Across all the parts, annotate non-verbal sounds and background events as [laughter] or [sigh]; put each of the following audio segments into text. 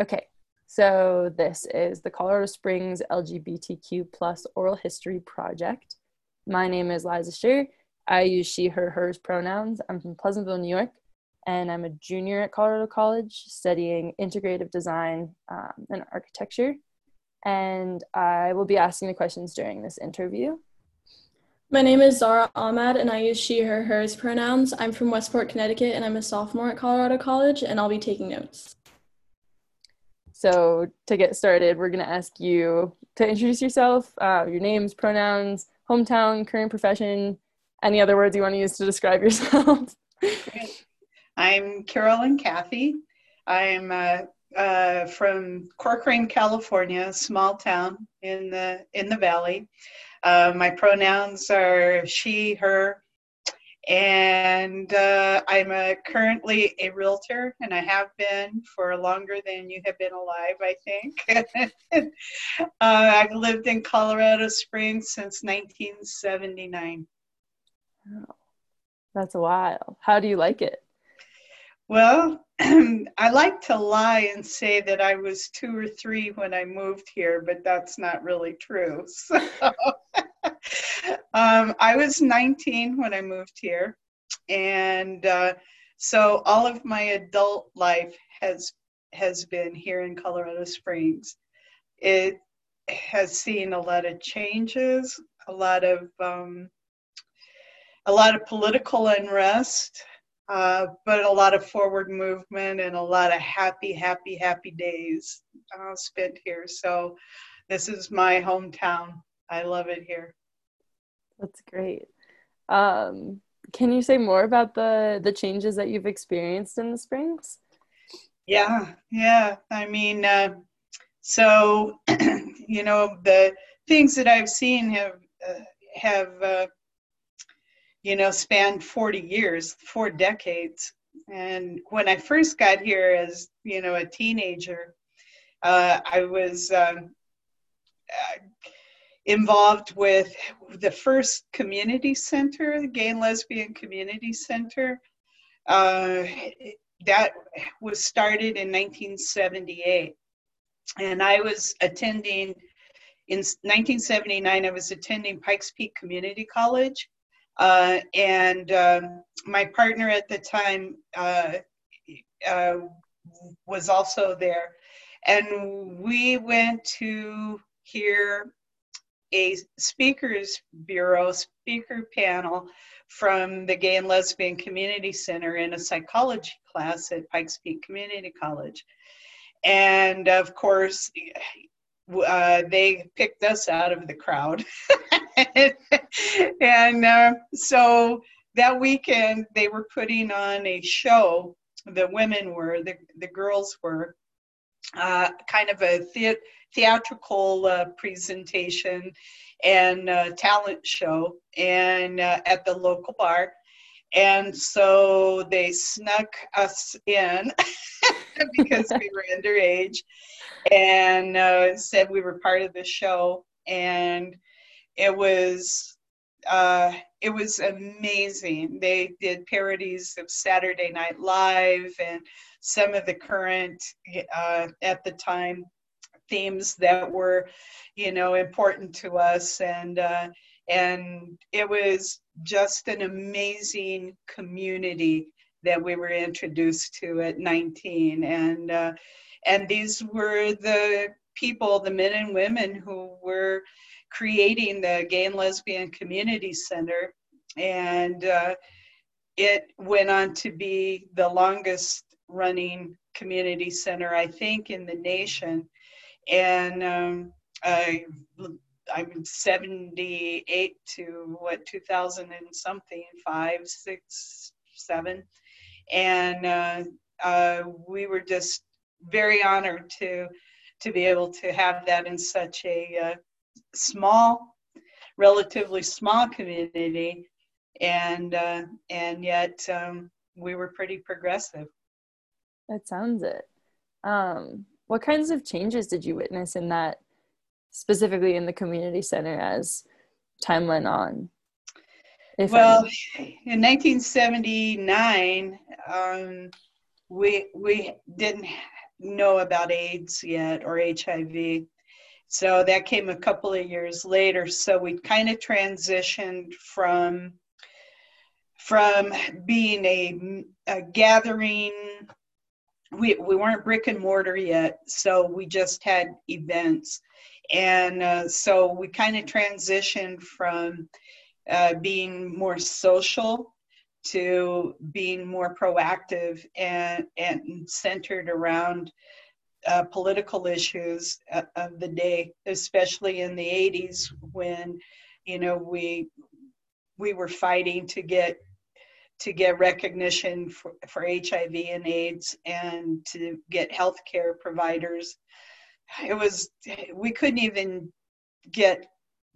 Okay, so this is the Colorado Springs LGBTQ plus oral history project. My name is Liza Scher. I use she, her, hers pronouns. I'm from Pleasantville, New York, and I'm a junior at Colorado College studying integrative design um, and architecture. And I will be asking the questions during this interview. My name is Zara Ahmad, and I use she, her, hers pronouns. I'm from Westport, Connecticut, and I'm a sophomore at Colorado College, and I'll be taking notes. So, to get started, we're going to ask you to introduce yourself, uh, your names, pronouns, hometown, current profession, any other words you want to use to describe [laughs] yourself. I'm Carolyn Cathey. I'm uh, uh, from Corcoran, California, small town in the in the valley. Uh, my pronouns are she, her, and uh, I'm a, currently a realtor, and I have been for longer than you have been alive, I think. [laughs] uh, I've lived in Colorado Springs since 1979. Oh, that's a while. How do you like it? Well, [clears throat] I like to lie and say that I was two or three when I moved here, but that's not really true. [laughs] So, [laughs] um, I was 19 when I moved here, and uh, so all of my adult life has has been here in Colorado Springs. It has seen a lot of changes, a lot of um, a lot of political unrest uh, but a lot of forward movement and a lot of happy, happy, happy days uh, spent here. So this is my hometown. I love it here. That's great. Um, can you say more about the the changes that you've experienced in the Springs? Yeah, yeah. I mean, uh, so [clears throat] you know the things that I've seen have uh, have uh, you know, spanned 40 years, four decades. And when I first got here as, you know, a teenager, uh, I was um, uh, involved with the first community center, the Gay and Lesbian Community Center. Uh, that was started in 1978. And I was attending, in 1979, I was attending Pikes Peak Community College uh, and um, my partner at the time uh, uh, was also there. And we went to hear a speakers bureau, speaker panel from the Gay and Lesbian Community Center in a psychology class at Pikes Peak Community College. And of course, uh, they picked us out of the crowd. [laughs] and uh, so that weekend, they were putting on a show. The women were, the, the girls were, uh, kind of a the- theatrical uh, presentation and uh, talent show and uh, at the local bar. And so they snuck us in [laughs] because we were underage and uh, said we were part of the show. And it was it was amazing. They did parodies of saturday night live and some of the current uh, at the time themes that were you know important to us. And uh, and it was just an amazing community that we were introduced to at 19 and uh, and these were the people the men and women who were creating the gay and lesbian community center. And uh, it went on to be the longest running community center i think in the nation. And um, I, I'm 78 to what 2000 and something, five, six, seven, and uh, uh, we were just very honored to to be able to have that in such a uh, small, relatively small community, and uh, and yet um, we were pretty progressive. That sounds it. Um, what kinds of changes did you witness in that specifically in the community center as time went on? well, any? in 1979, um, we we didn't know about AIDS yet or HIV. So that came a couple of years later. So we kind of transitioned from from being a, a gathering. We, we weren't brick and mortar yet, so we just had events. And uh, so we kind of transitioned from uh, being more social to being more proactive and, and centered around uh, political issues of the day, especially in the 80s when, you know, we we were fighting to get to get recognition for, for HIV and AIDS and to get healthcare providers. It was we couldn't even get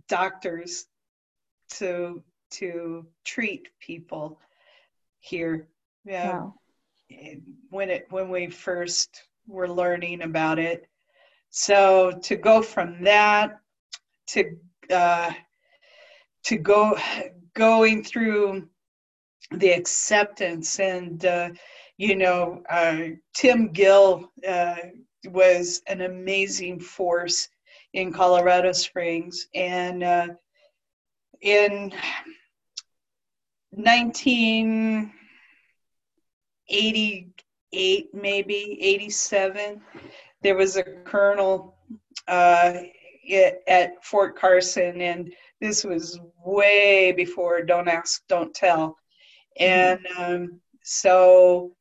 doctors to to treat people here. Yeah. Wow. When it when we first were learning about it. So to go from that to uh, to go going through the acceptance and uh, you know uh, Tim Gill uh, was an amazing force in Colorado Springs. And uh, in 1988 maybe 87 there was a colonel uh, at Fort Carson. And this was way before don't ask don't tell and um, so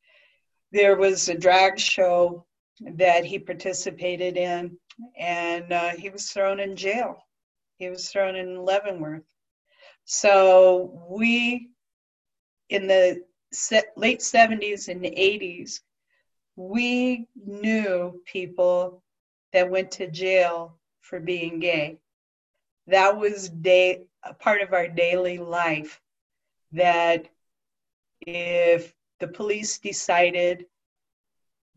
there was a drag show that he participated in and uh, he was thrown in jail. He was thrown in leavenworth. So we in the late 70s and 80s we knew people that went to jail for being gay. That was day a part of our daily life that if the police decided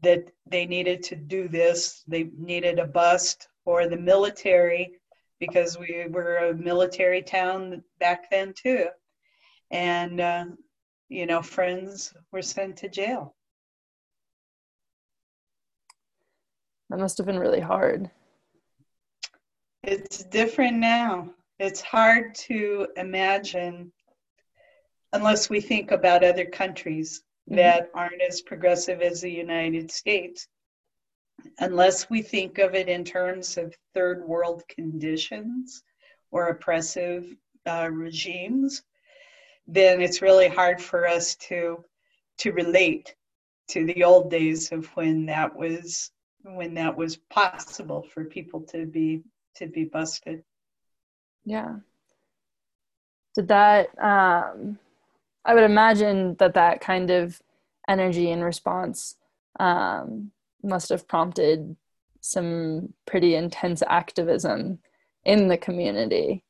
that they needed to do this, they needed a bust, or the military, because we were a military town back then too. And, uh, you know, friends were sent to jail. That must have been really hard. It's different now. It's hard to imagine unless we think about other countries mm-hmm. that aren't as progressive as the United States. Unless we think of it in terms of third world conditions or oppressive uh, regimes, then it's really hard for us to to relate to the old days of when that was when that was possible for people to be to be busted. Yeah. Did that um I would imagine that that kind of energy and response um, must have prompted some pretty intense activism in the community.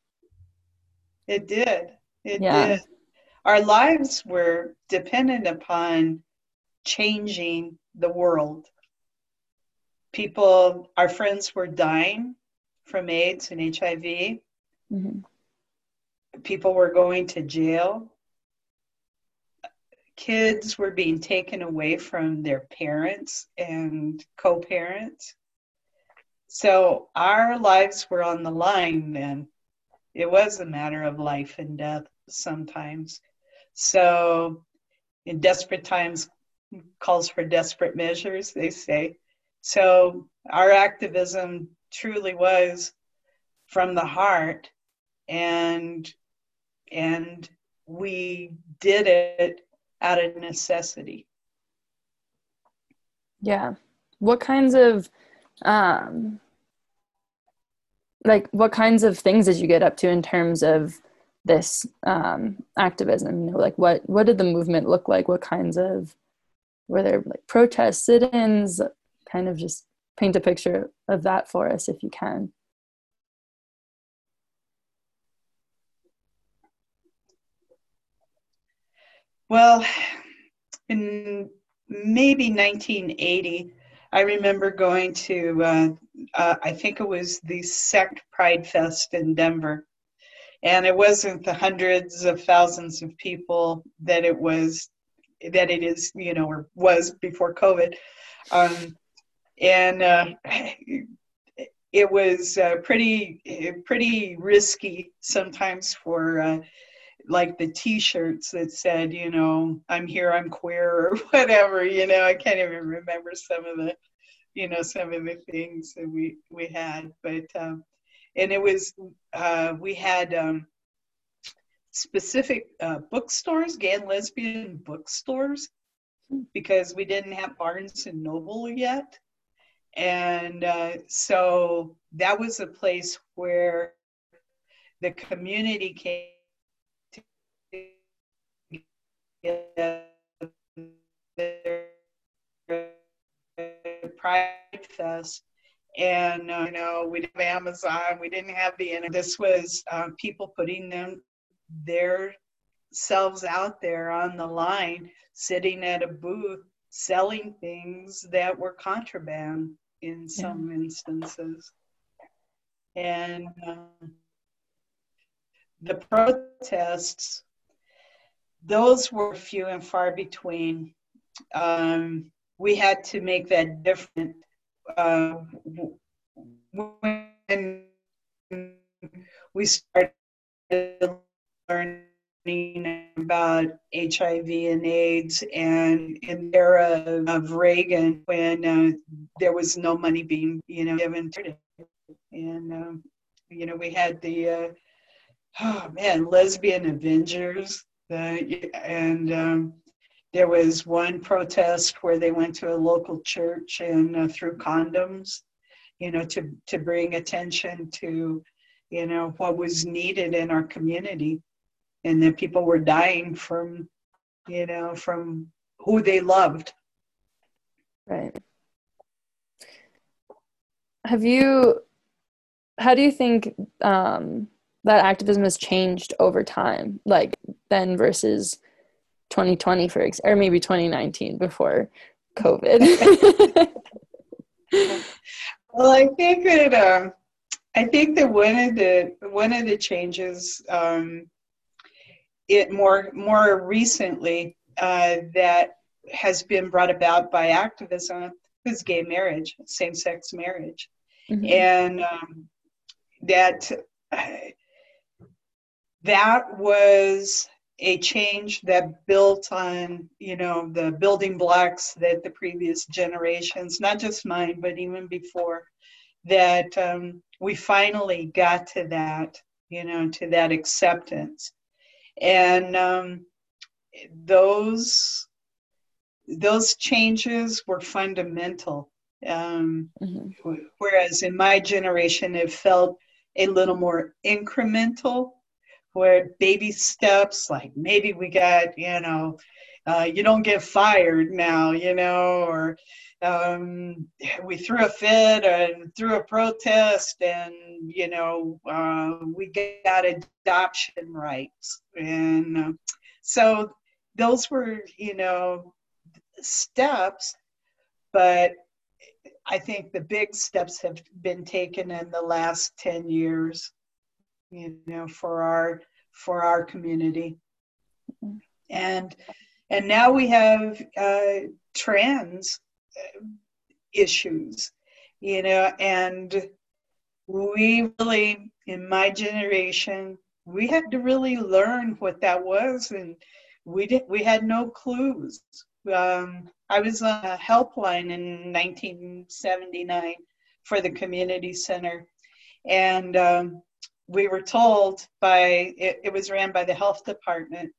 It did. It yeah. did. Our lives were dependent upon changing the world. People, our friends were dying from AIDS and HIV. Mm-hmm. People were going to jail kids were being taken away from their parents and co parents. So our lives were on the line then. It was a matter of life and death sometimes. So, in desperate times, calls for desperate measures, they say. So, our activism truly was from the heart, and and we did it out of necessity. Yeah. What kinds of um like what kinds of things did you get up to in terms of this um activism? You know, like what what did the movement look like? What kinds of were there like protests, sit-ins? Kind of just paint a picture of that for us if you can. Well, in maybe 1980, I remember going to, uh, uh, I think it was the Sect Pride Fest in Denver. And it wasn't the hundreds of thousands of people that it was, that it is, you know, or was before COVID. Um, and uh, it was uh, pretty pretty risky sometimes for uh, like the t-shirts that said you know i'm here i'm queer [laughs] or whatever you know i can't even remember some of the you know some of the things that we we had but um and it was uh we had um specific uh, bookstores gay and lesbian bookstores because we didn't have barnes and noble yet. And uh, so that was a place where the community came Pride Fest, and uh, you know we didn't have Amazon, we didn't have the internet. This was uh, people putting them their selves out there on the line, sitting at a booth, selling things that were contraband in some yeah. instances, and uh, the protests those were few and far between. Um, we had to make that different uh, when we started learning about HIV and AIDS and in the era of Reagan when uh, there was no money being you know given to. And um, you know we had the uh, [sighs] oh man lesbian Avengers and um, there was one protest where they went to a local church and uh, threw condoms, you know, to to bring attention to, you know, what was needed in our community, and that people were dying from, you know, from who they loved. Right. Have you? How do you think um, that activism has changed over time like then versus 2020 for ex- or maybe 2019 before covid [laughs] well i think that um, i think that one of the one of the changes um, it more more recently uh, that has been brought about by activism is gay marriage same-sex marriage mm-hmm. and um, that that was a change that built on you know the building blocks that the previous generations not just mine but even before that um, we finally got to that you know to that acceptance and um, those those changes were fundamental um, mm-hmm. whereas in my generation it felt a little more incremental where baby steps, like maybe we got, you know, uh, you don't get fired now, you know, or um, we threw a fit and threw a protest and, you know, uh, we got adoption rights. And uh, so those were, you know, steps, but I think the big steps have been taken in the last 10 years you know for our for our community. And and now we have uh, trans issues you know and we really in my generation we had to really learn what that was and we did we had no clues. Um, i was on a helpline in 1979 for the community center and um, we were told by it, it, was ran by the health department.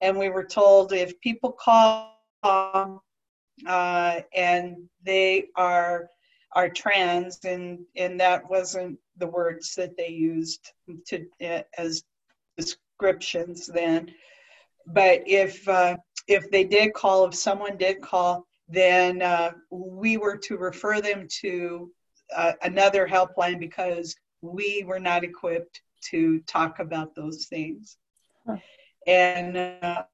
And we were told if people call uh, and they are are trans and and that wasn't the words that they used to uh, as descriptions then. But if uh, if they did call if someone did call then uh, we were to refer them to uh, another helpline because we were not equipped to talk about those things. Huh. And uh,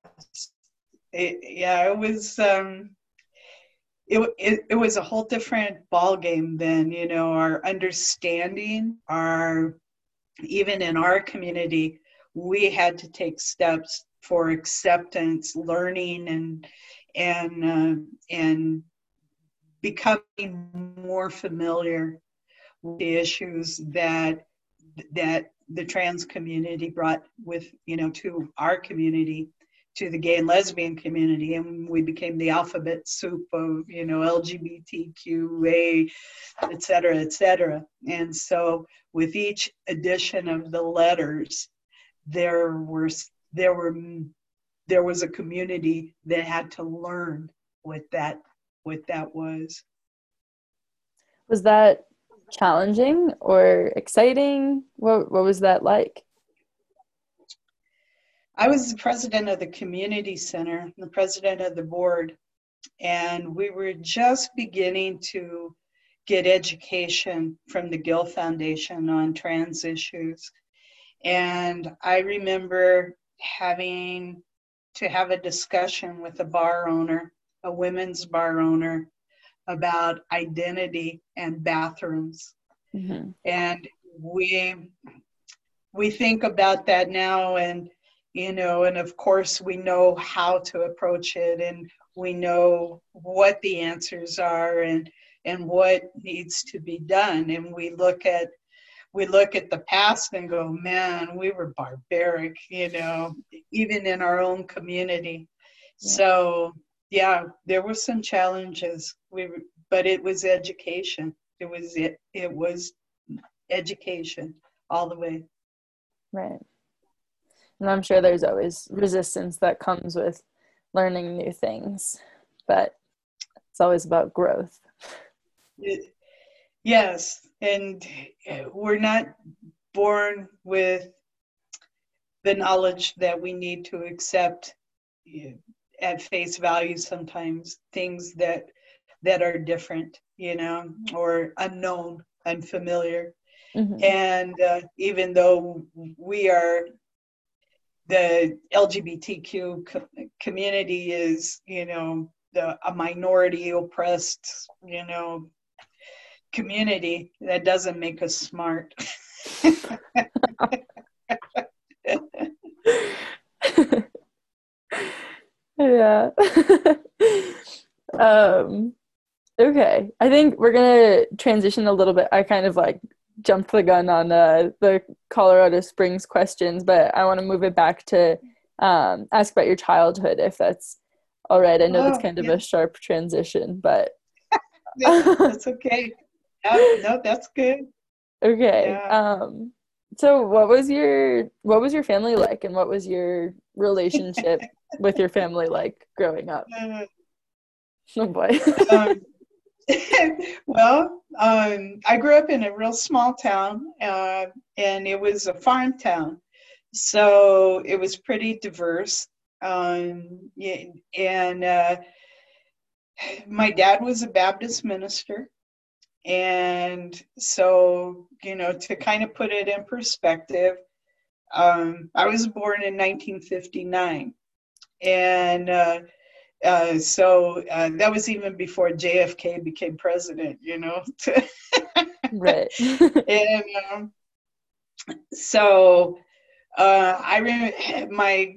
it, yeah, it was um, it, it, it was a whole different ball game then. You know, our understanding, our even in our community, we had to take steps for acceptance, learning, and and uh, and becoming more familiar the issues that that the trans community brought with you know to our community to the gay and lesbian community and we became the alphabet soup of you know lgbtqa et cetera et cetera. And so with each edition of the letters there were there were there was a community that had to learn what that what that was. Was that challenging or exciting? What what was that like? I was the president of the community center, the president of the board, and we were just beginning to get education from the Gill Foundation on trans issues. And I remember having to have a discussion with a bar owner, a women's bar owner, about identity and bathrooms. Mm-hmm. And we we think about that now and you know and of course we know how to approach it and we know what the answers are and and what needs to be done and we look at we look at the past and go man we were barbaric you know even in our own community yeah. so yeah, there were some challenges. We, but it was education. It was it. It was education all the way. Right. And I'm sure there's always resistance that comes with learning new things, but it's always about growth. It, yes, and we're not born with the knowledge that we need to accept at face value sometimes things that that are different you know or unknown unfamiliar mm-hmm. and uh, even though we are the lgbtq co- community is you know the a minority oppressed you know community that doesn't make us smart [laughs] [laughs] yeah. [laughs] um, okay. I think we're gonna transition a little bit. I kind of like jumped the gun on uh, the Colorado Springs questions, but I want to move it back to um, ask about your childhood, if that's all right. I know oh, that's kind yeah. of a sharp transition, but [laughs] that's [laughs] okay. No, no, that's good. Okay. Yeah. Um, so what was your what was your family like, and what was your relationship [laughs] with your family like growing up? Oh boy. um, [laughs] [laughs] well, um, I grew up in a real small town, uh, and it was a farm town, so it was pretty diverse. Um, and uh, [sighs] my dad was a Baptist minister, and so you know, to kind of put it in perspective, um, I was born in 1959 and uh, uh, so uh, that was even before JFK became president, you know. [laughs] right. and um, so uh, I remember my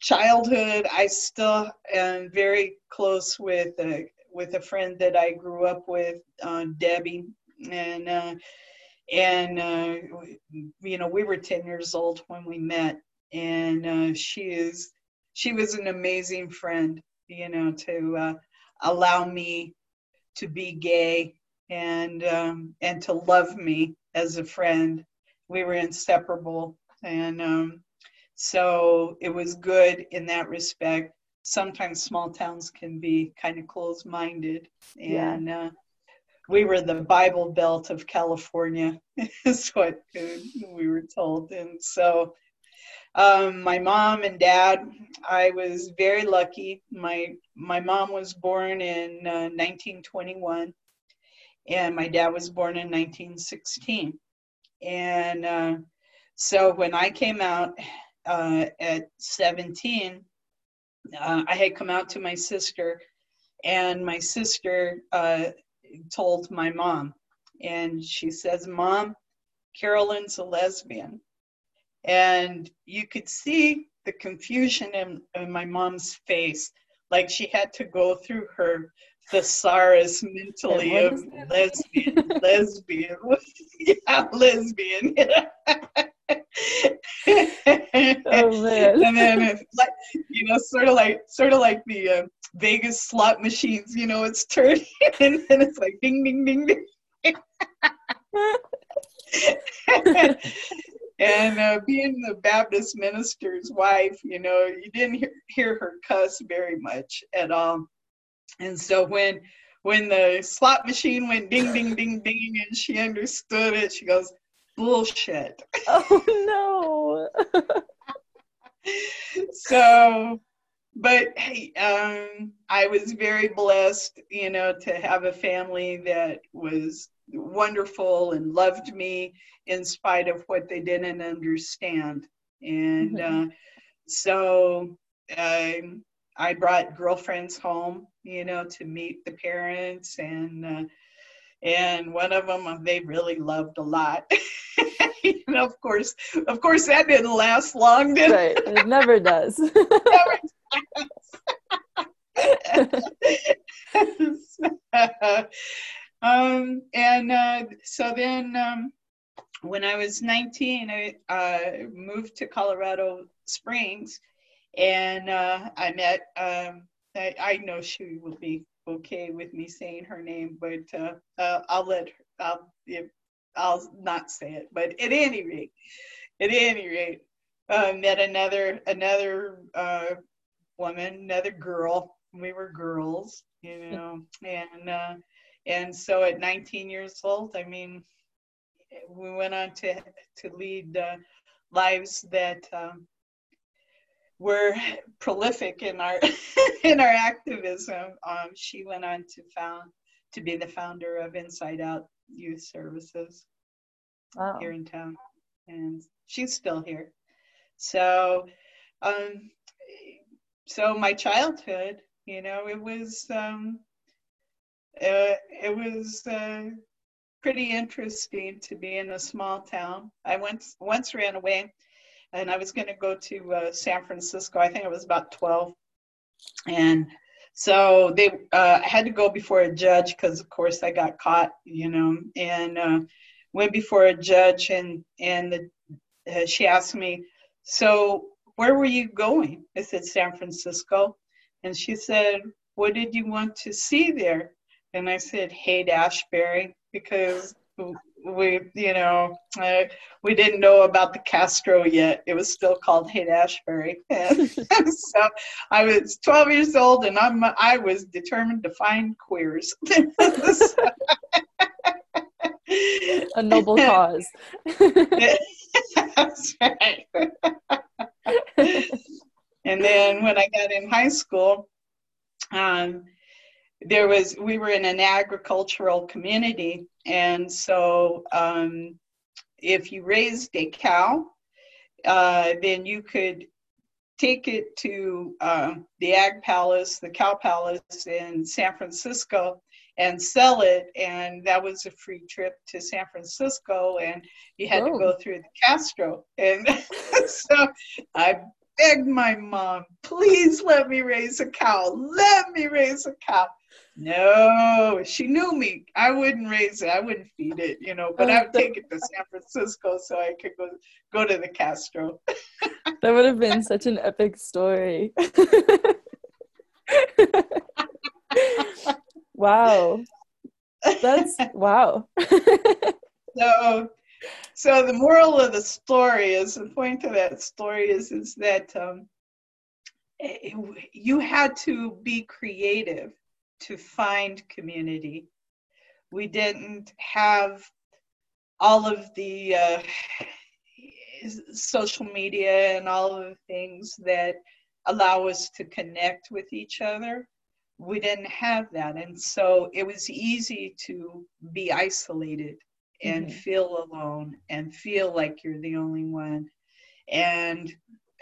childhood. I still am very close with a, with a friend that I grew up with, uh, Debbie, and uh, and you know we were ten years old when we met, and she is she was an amazing friend, you know, to uh, allow me to be gay and um, and to love me as a friend. We were inseparable, and um, so it was good in that respect. Sometimes small towns can be kind of closed-minded, and yeah. uh, we were the Bible Belt of California, [laughs] is what we were told, and so um, my mom and dad, I was very lucky. My my mom was born in uh, 1921, and my dad was born in 1916. And uh, so when I came out uh, at 17, uh, I had come out to my sister, and my sister uh, told my mom, and she says, "Mom, Carolyn's a lesbian." And you could see the confusion in, in my mom's face, like she had to go through her thesaurus mentally of lesbian, lesbian, [laughs] yeah, lesbian. [laughs] [laughs] Oh, man. And then it's like you know, sort of like sort of like the uh, Vegas slot machines. You know, it's turning [laughs] and then it's like ding, ding, ding, ding. [laughs] and uh, being the Baptist minister's wife, you know, you didn't hear, hear her cuss very much at all. And so when when the slot machine went ding ding ding ding and she understood it, she goes, bullshit. oh [laughs] no. so but hey, um, I was very blessed, you know, to have a family that was wonderful and loved me in spite of what they didn't understand. And Mhm. uh, so um, I brought girlfriends home, you know, to meet the parents, and uh, and one of them they really loved a lot. [laughs] know, of course, of course, that didn't last long, did it? right. It never does. [laughs] [laughs] um, and uh, so then um, when I was 19, I uh, moved to Colorado Springs and uh, I met, um, I, I know she will be okay with me saying her name, but uh, uh, I'll let her, I'll, if, I'll not say it. But at any rate, at any rate, uh, met another another uh, woman, another girl. We were girls, you know, and uh, and so at 19 years old, I mean, we went on to to lead uh, lives that um, were prolific in our [laughs] in our activism. Um, she went on to found to be the founder of Inside Out Youth Services wow. here in town, and she's still here. So, um, so my childhood, you know, it was um, uh, it was uh, pretty interesting to be in a small town. I once once ran away, and I was going to go to uh, San Francisco. I think I was about twelve, and so they uh, had to go before a judge because, of course, I got caught, you know, and uh, went before a judge, and and the, uh, she asked me, so where were you going? I said San Francisco, and she said, what did you want to see there? And I said Haight Ashbury because we, you know, uh, we didn't know about the Castro yet. It was still called Haight Ashbury. And [laughs] so I was 12 years old and I'm, I was determined to find queers. [laughs] A noble [laughs] cause. That's right. and then when I got in high school, um, there was we were in an agricultural community, and so um, if you raised a cow, uh, then you could take it to uh, the Ag Palace, the Cow Palace in San Francisco, and sell it. And that was a free trip to San Francisco, and you had to Oh. go through the Castro. And [laughs] so I begged my mom, please let me raise a cow. Let me raise a cow. No, she knew me. I wouldn't raise it. I wouldn't feed it, you know, but I would take it to San Francisco so I could go go to the Castro. [laughs] That would have been such an epic story. [laughs] wow. That's wow. So, so the moral of the story is the point of that story is is that um, you had to be creative to find community. We didn't have all of the uh, social media and all of the things that allow us to connect with each other. We didn't have that. And so it was easy to be isolated and Mhm. feel alone and feel like you're the only one. And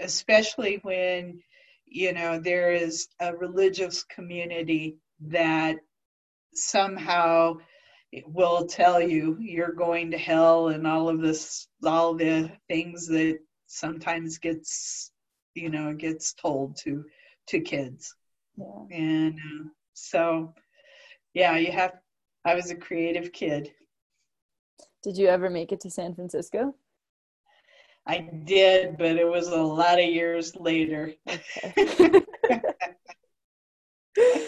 especially when, you know, there is a religious community that somehow it will tell you you're going to hell and all of this, all the things that sometimes gets, you know, gets told to to kids Yeah. and uh, so yeah, you have. I was a creative kid. Did you ever make it to San Francisco? I did, but it was a lot of years later. Okay. [laughs] [laughs]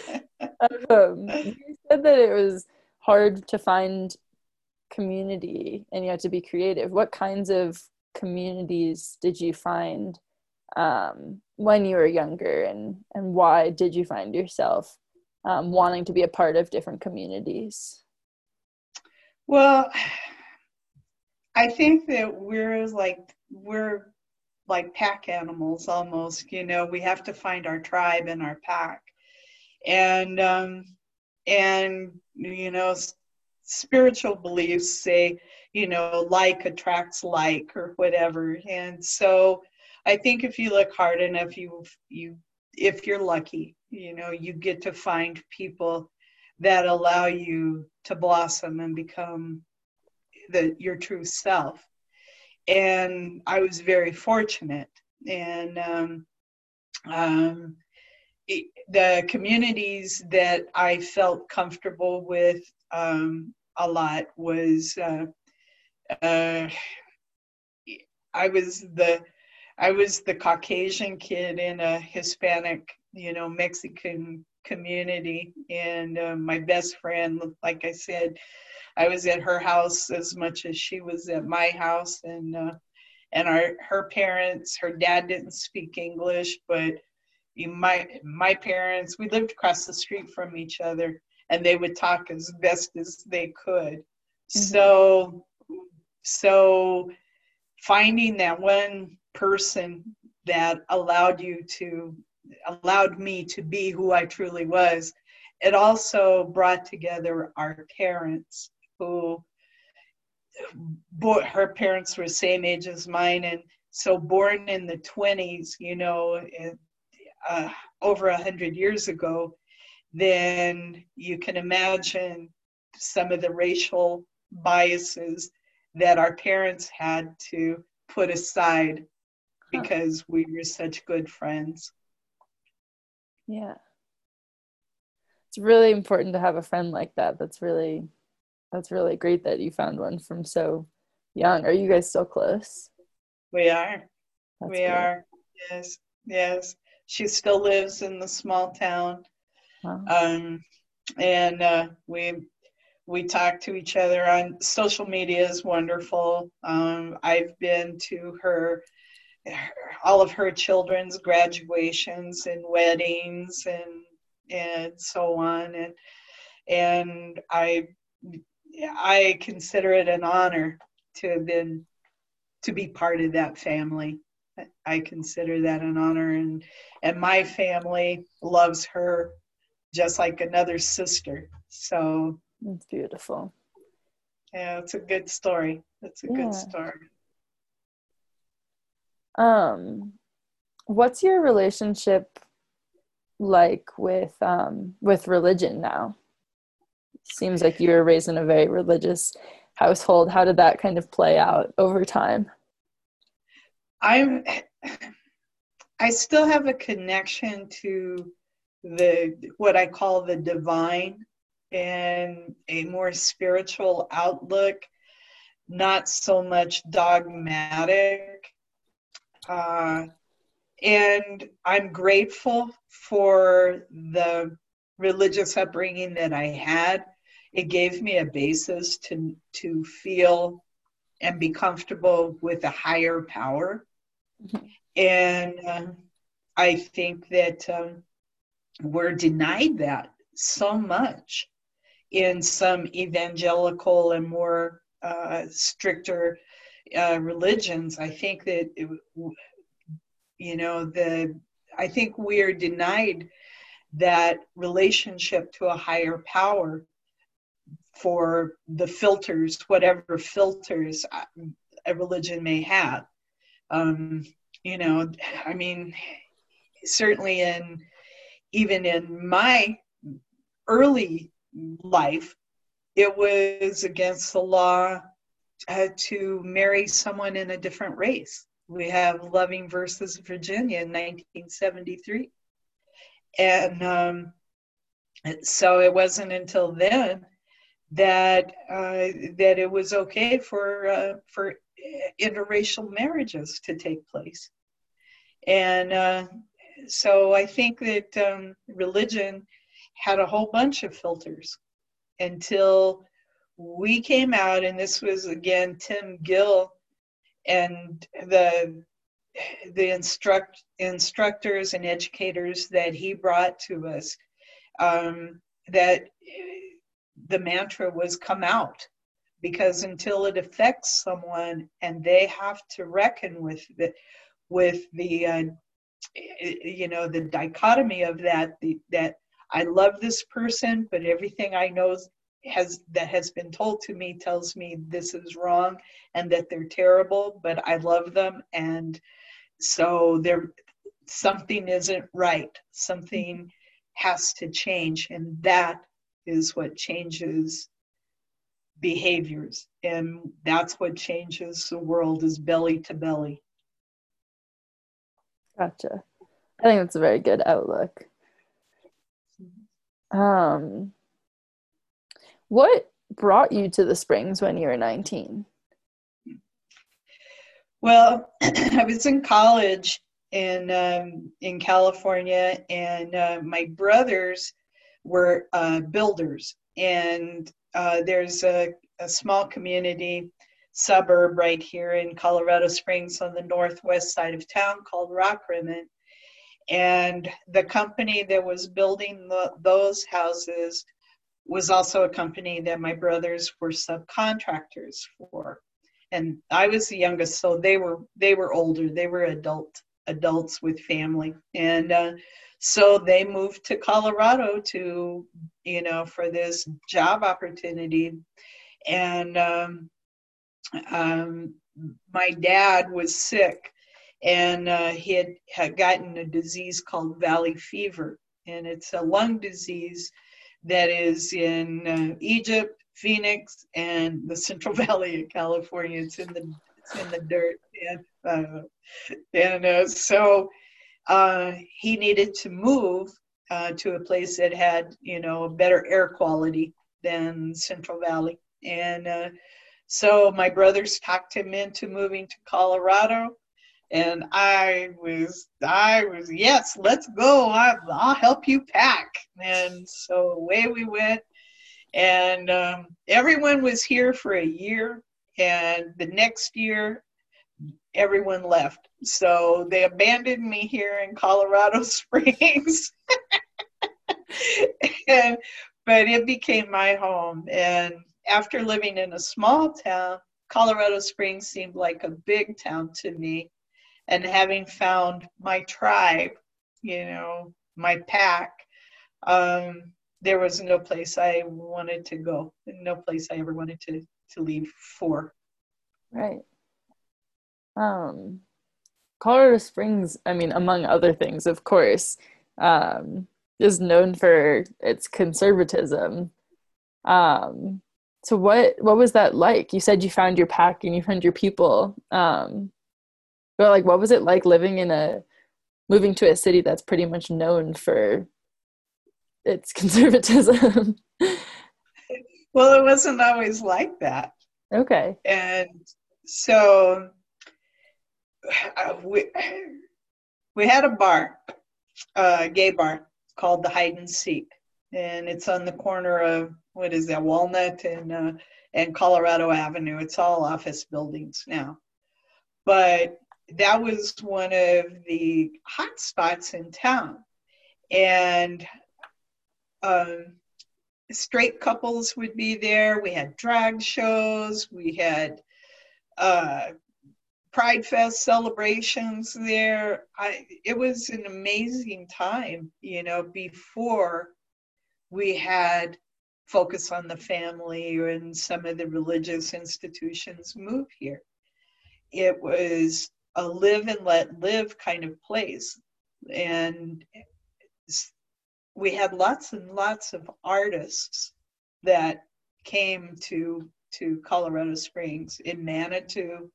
um, you said that it was hard to find community and you had to be creative. What kinds of communities did you find um, when you were younger, and and why did you find yourself um, wanting to be a part of different communities? Well, I think that we're like we're like pack animals almost. You know, we have to find our tribe and our pack, and um, and you know, spiritual beliefs say you know like attracts like or whatever, and so I think if you look hard enough, you you if you're lucky, you know, you get to find people that allow you to blossom and become the your true self. And I was very fortunate, and um, um, the communities that I felt comfortable with um, a lot was uh, uh, I was the I was the Caucasian kid in a Hispanic, you know, Mexican community. And uh, my best friend, like I said, I was at her house as much as she was at my house. And, uh, and our, her parents, her dad didn't speak English, but my, my parents, we lived across the street from each other and they would talk as best as they could. Mm-hmm. So, so finding that one person that allowed you to allowed me to be who I truly was. It also brought together our parents who her parents were same age as mine and so born in the 20s you know uh, over a hundred years ago then you can imagine some of the racial biases that our parents had to put aside because we were such good friends. Yeah. It's really important to have a friend like that. That's really that's really great that you found one from so young. Are you guys still close? We are. That's we great. are. Yes. Yes. She still lives in the small town. Wow. Um and uh, we we talk to each other on social media is wonderful. Um, I've been to her all of her children's graduations and weddings and and so on and and I I consider it an honor to have been to be part of that family. I consider that an honor and and my family loves her just like another sister. So it's beautiful. Yeah, it's a good story. It's a yeah. good story. Um, what's your relationship like with um, with religion now? Seems like you were raised in a very religious household. How did that kind of play out over time? I'm. I still have a connection to the what I call the divine and a more spiritual outlook, not so much dogmatic. Uh, and I'm grateful for the religious upbringing that I had. It gave me a basis to, to feel and be comfortable with a higher power. Mm-hmm. And uh, I think that um, we're denied that so much in some evangelical and more uh, stricter uh, religions, I think that it, you know the I think we are denied that relationship to a higher power for the filters, whatever filters uh, a religion may have. Um, you know, I mean, certainly in even in my early life, it was against the law uh, to marry someone in a different race. We have Loving versus Virginia in 1973. And um, so it wasn't until then that uh, that it was okay for uh, for interracial marriages to take place, and uh, so I think that um, religion had a whole bunch of filters until we came out, and this was again Tim Gill and the the instruct instructors and educators that he brought to us um, that the mantra was come out because until it affects someone and they have to reckon with the with the uh, you know the dichotomy of that the, that i love this person but everything i know has that has been told to me tells me this is wrong and that they're terrible but i love them. And so there something isn't right. Something has to change. And that is what changes behaviors and that's what changes the world is belly to belly. Gotcha. I think that's a very good outlook. Um what brought you to the springs when you were 19 well [clears throat] i was in college in um, in california and uh, my brothers were uh, builders. And uh, there's a, a small community suburb right here in Colorado Springs on the northwest side of town called Rockrimmon. And the company that was building the, those houses was also a company that my brothers were subcontractors for. And I was the youngest, so they were they were older. They were adult adults with family, and uh, so they moved to Colorado to, you know, for this job opportunity. And um, um, my dad was sick and uh, he had, had gotten a disease called valley fever. And it's a lung disease that is in uh, Egypt, Phoenix, and the Central [laughs] Valley of California. It's in the it's in the dirt, and uh, and uh, so uh, he needed to move uh, to a place that had, you know, better air quality than Central Valley. And uh, so my brothers talked him into moving to Colorado. And I was, I was, yes, let's go. I, I'll help you pack. And so away we went. And um, everyone was here for a year. And the next year, everyone left. So they abandoned me here in Colorado [laughs] Springs. and, but it became my home. And after living in a small town, Colorado Springs seemed like a big town to me. And having found my tribe, you know, my pack, um, there was no place I wanted to go, no place I ever wanted to, to leave for. Right. Um, Colorado Springs, I mean, among other things, of course, um, is known for its conservatism. Um, so what what was that like? You said you found your pack and you found your people. Um, but like, what was it like living in a moving to a city that's pretty much known for its [laughs] conservatism? well, it wasn't always like that. Okay. And so [sighs] uh, we, [sighs] we had a bar, a gay bar called the Hide and Seek, and it's on the corner of what is that Walnut and uh, and Colorado Avenue. It's all office buildings now, but that was one of the hot spots in town, and um, straight couples would be there. We had drag shows. We had uh, Pride Fest celebrations there. I it was an amazing time, you know, before we had focus on the family and some of the religious institutions move here. It was a live and let live kind of place. And we had lots and lots of artists that came to to Colorado Springs in Manitou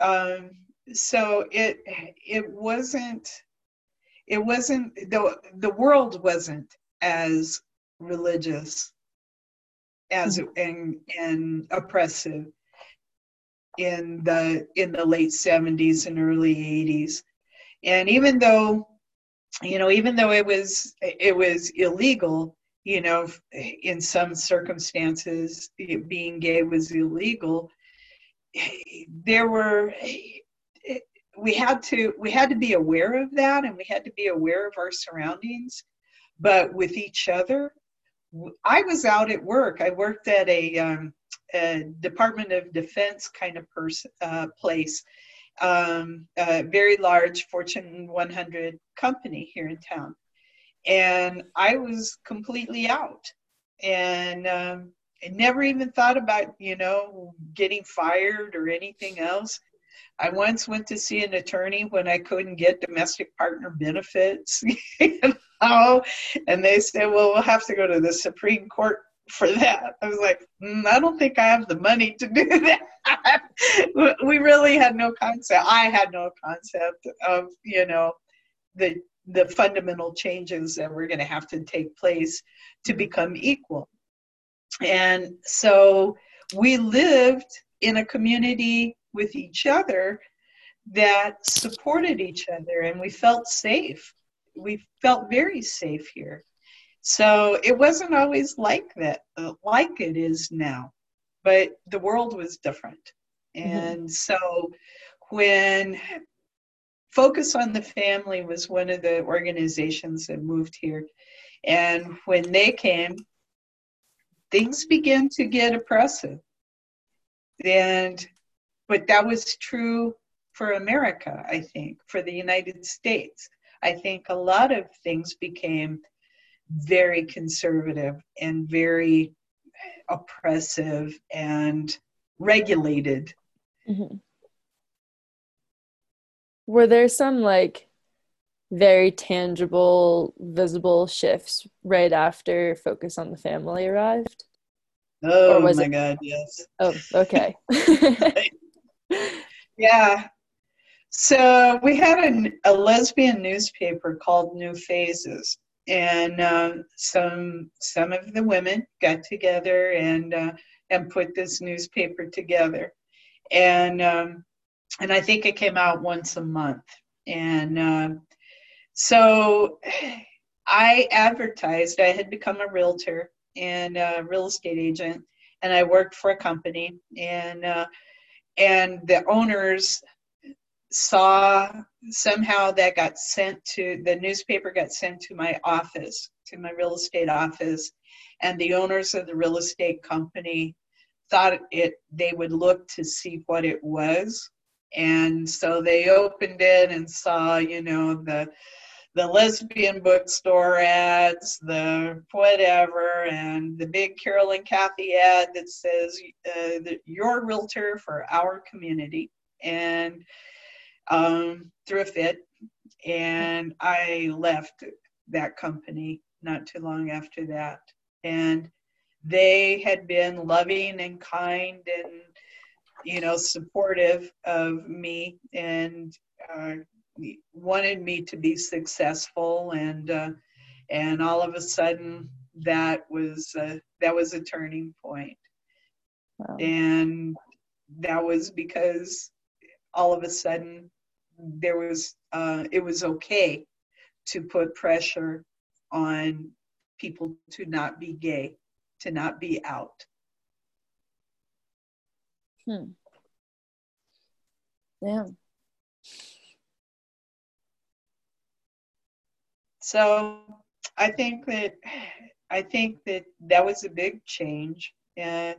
um, so it it wasn't it wasn't the the world wasn't as religious as and and oppressive in the in the late 70s and early 80s and even though you know even though it was it was illegal you know in some circumstances being gay was illegal there were we had to we had to be aware of that and we had to be aware of our surroundings but with each other i was out at work. I worked at a, um, a department of defense kind of person uh, place um, a very large fortune 100 company here in town. And i was completely out. And um, I never even thought about, you know, getting fired or anything else. I once went to see an attorney when I couldn't get domestic partner benefits, [laughs] you know, and they said, well, we'll have to go to the Supreme Court for that. I was like, mm, I don't think I have the money to do [laughs] that. we really had no concept. I had no concept of, you know, the the fundamental changes that were going to have to take place to become equal. And so we lived in a community with each other that supported each other and we felt safe. We felt very safe here. So it wasn't always like that, uh, like it is now, but the world was different. Mm-hmm. And mm-hmm. so when Focus on the Family was one of the organizations that moved here. And when they came, things began to get oppressive. And but that was true for America, I think, for the United States. I think a lot of things became very conservative and very oppressive and regulated. Mm-hmm. Were there some like very tangible, visible shifts right after Focus on the Family arrived? Oh my it... God, yes. Oh, okay. [laughs] [laughs] yeah. So we had a, a, lesbian newspaper called New Phases, and uh, some some of the women got together and uh, and put this newspaper together, and um, and I think it came out once a month, and uh, so [sighs] I advertised. I had become a realtor and a real estate agent, and I worked for a company. And uh, and the owners saw somehow that got sent to the newspaper got sent to my office to my real estate office and the owners of the real estate company thought it they would look to see what it was and so they opened it and saw you know the the lesbian bookstore ads, the whatever, and the big Carolyn Cathey ad that says uh, you're realtor for our community, and um, threw a fit, and I left that company not too long after that, and they had been loving and kind and you know supportive of me and uh, wanted me to be successful and uh, and all of a sudden that was uh, that was a turning point. Wow. and that was because all of a sudden there was uh, it was okay to put pressure on people to not be gay to not be out. Hmm. Yeah So I think that I think that that was a big change. The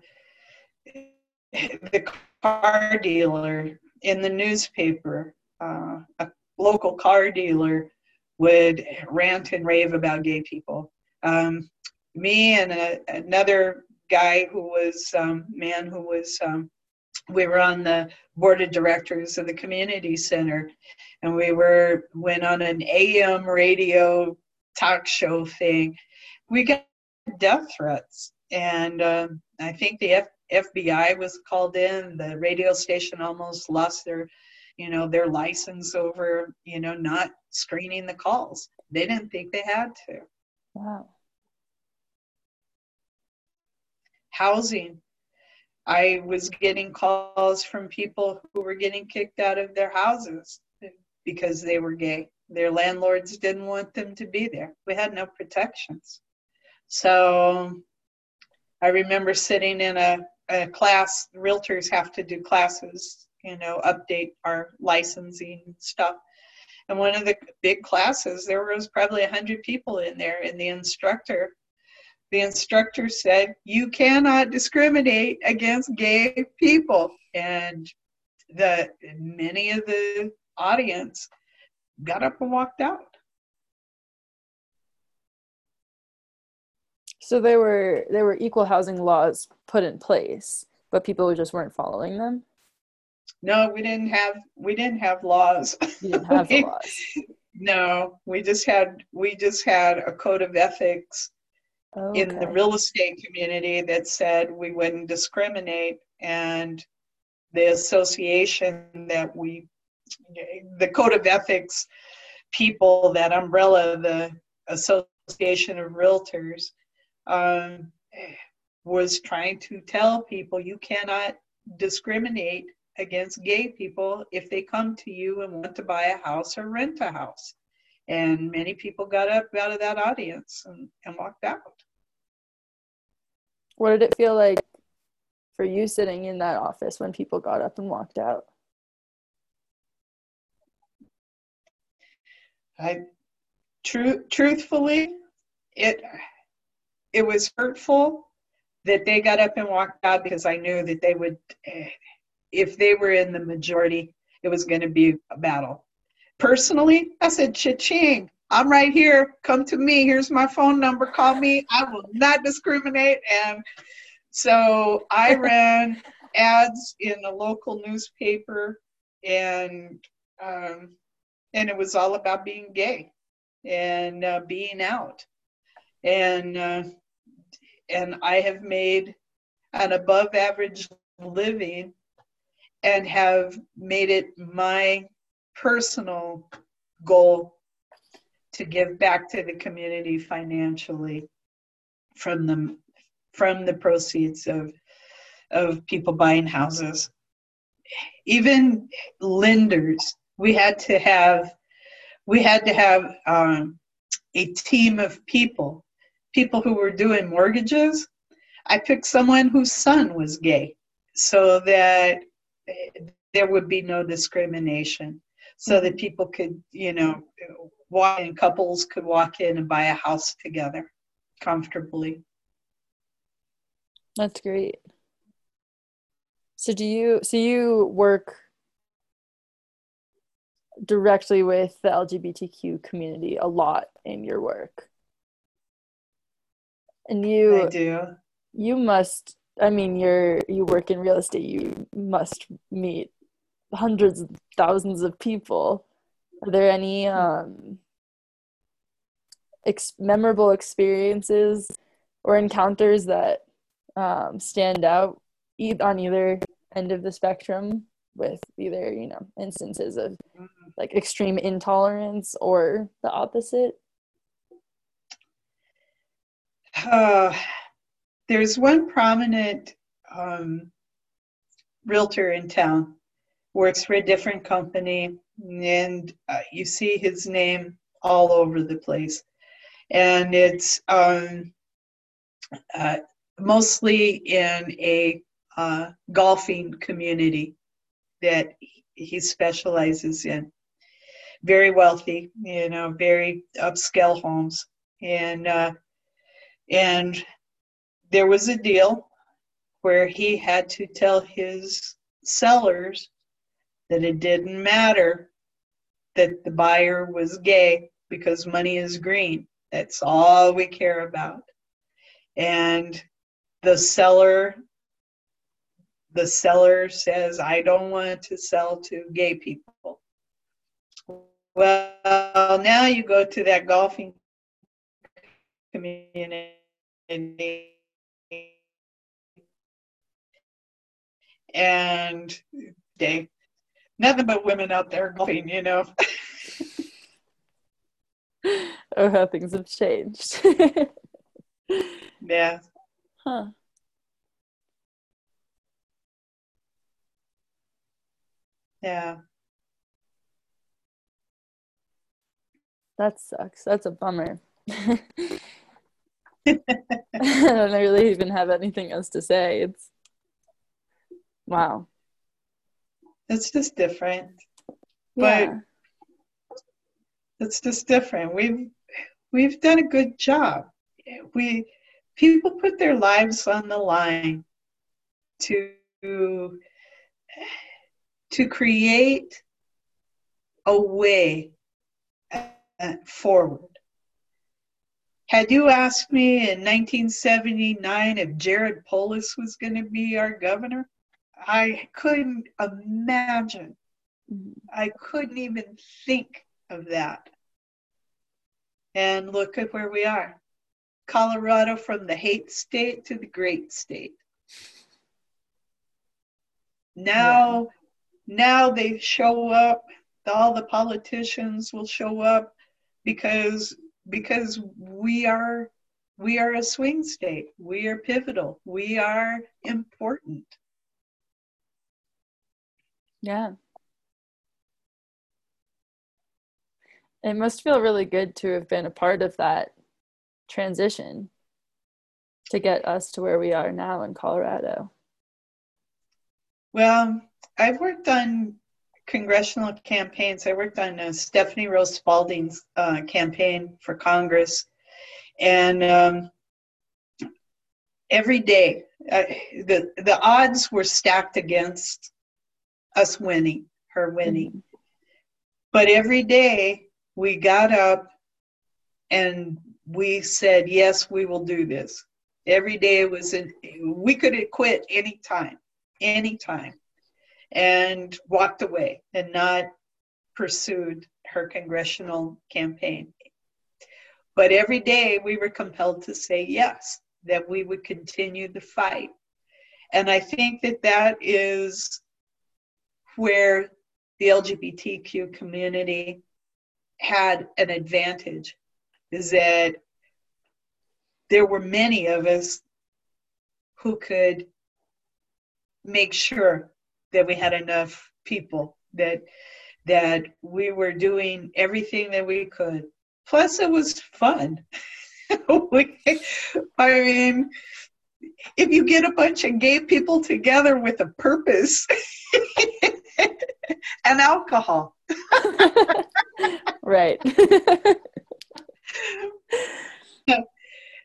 car dealer in the newspaper, uh, a local car dealer, would rant and rave about gay people. Um, me and a, another guy who was um, man who was um, we were on the board of directors of the community center and we were went on an am radio talk show thing. We got death threats and uh, i think the F- fbi was called in. The radio station almost lost their you know their license over you know not screening the calls. They didn't think they had to. Wow. Housing. I was getting calls from people who were getting kicked out of their houses because they were gay. Their landlords didn't want them to be there. We had no protections. So I remember sitting in a, a class, realtors have to do classes, you know, update our licensing stuff. And one of the big classes, there was probably 100 people in there, and the instructor the instructor said, You cannot discriminate against gay people. And the many of the audience got up and walked out. So there were there were equal housing laws put in place, but people just weren't following them. No, we didn't have we didn't have laws. You didn't have [laughs] we, laws. No, we just had we just had a code of ethics oh, okay. in the real estate community that said we wouldn't discriminate and the association that we the code of ethics people that umbrella the association of realtors um, was trying to tell people you cannot discriminate against gay people if they come to you and want to buy a house or rent a house. And many people got up out of that audience and, and walked out. What did it feel like for you sitting in that office when people got up and walked out? I, true, truthfully, it it was hurtful that they got up and walked out because I knew that they would, eh, if they were in the majority, it was going to be a battle. Personally, I said, cha-ching, I'm right here. Come to me. Here's my phone number. Call me. I will not discriminate. And so I [laughs] ran ads in a local newspaper, and um, and it was all about being gay and uh, being out. And uh, and I have made an above average living and have made it my personal goal to give back to the community financially from the from the proceeds of of people buying houses. Even lenders we had to have we had to have um, a team of people people who were doing mortgages, I picked someone whose son was gay so that there would be no discrimination, so that people could, you know, walk in, couples could walk in and buy a house together comfortably. That's great. So do you so you work directly with the LGBTQ community a lot in your work? And you I do. You must I mean you're you work in real estate, you must meet hundreds of thousands of people. Are there any um ex- memorable experiences or encounters that um, stand out e- on either end of the spectrum with either you know instances of like extreme intolerance or the opposite? Uh, there's one prominent um, realtor in town, works for a different company, and uh, you see his name all over the place. And it's um, uh, mostly in a uh, golfing community that he specializes in. Very wealthy, you know, very upscale homes. And uh, and there was a deal where he had to tell his sellers that it didn't matter that the buyer was gay because money is green. That's all we care about. And the seller the seller says, I don't want to sell to gay people. Well, now you go to that golfing community and they nothing but women out there golfing, you know. [laughs] oh, how things have changed. yeah. Huh. Yeah. That sucks. That's a bummer. [laughs] [laughs] I don't really even have anything else to say. It's wow. It's just different. Yeah. But it's just different. We've we've done a good job. We people put their lives on the line to to create a way uh, forward. Had you asked me in 1979 if Jared Polis was going to be our governor, I couldn't imagine. Mhm. I couldn't even think of that. And look at where we are Colorado from the hate state to the great state. Now, now they show up, all the politicians will show up because because we are we are a swing state. We are pivotal. We are important. Yeah. It must feel really good to have been a part of that transition to get us to where we are now in Colorado. Well, I've worked on congressional campaigns. I worked on uh, Stephany Rose Spaulding's uh, campaign for Congress, and um, every day uh, the the odds were stacked against us winning, her winning. But every day we got up and we said, "Yes, we will do this." Every day it was an, we could have quit anytime, anytime and walked away and not pursued her congressional campaign. But every day we were compelled to say yes, that we would continue the fight. And I think that that is where the LGBTQ community had an advantage, is that there were many of us who could make sure that we had enough people that that we were doing everything that we could. Plus it was fun. [laughs] I mean if you get a bunch of gay people together with a purpose [laughs] [laughs] and alcohol [laughs] right. [laughs]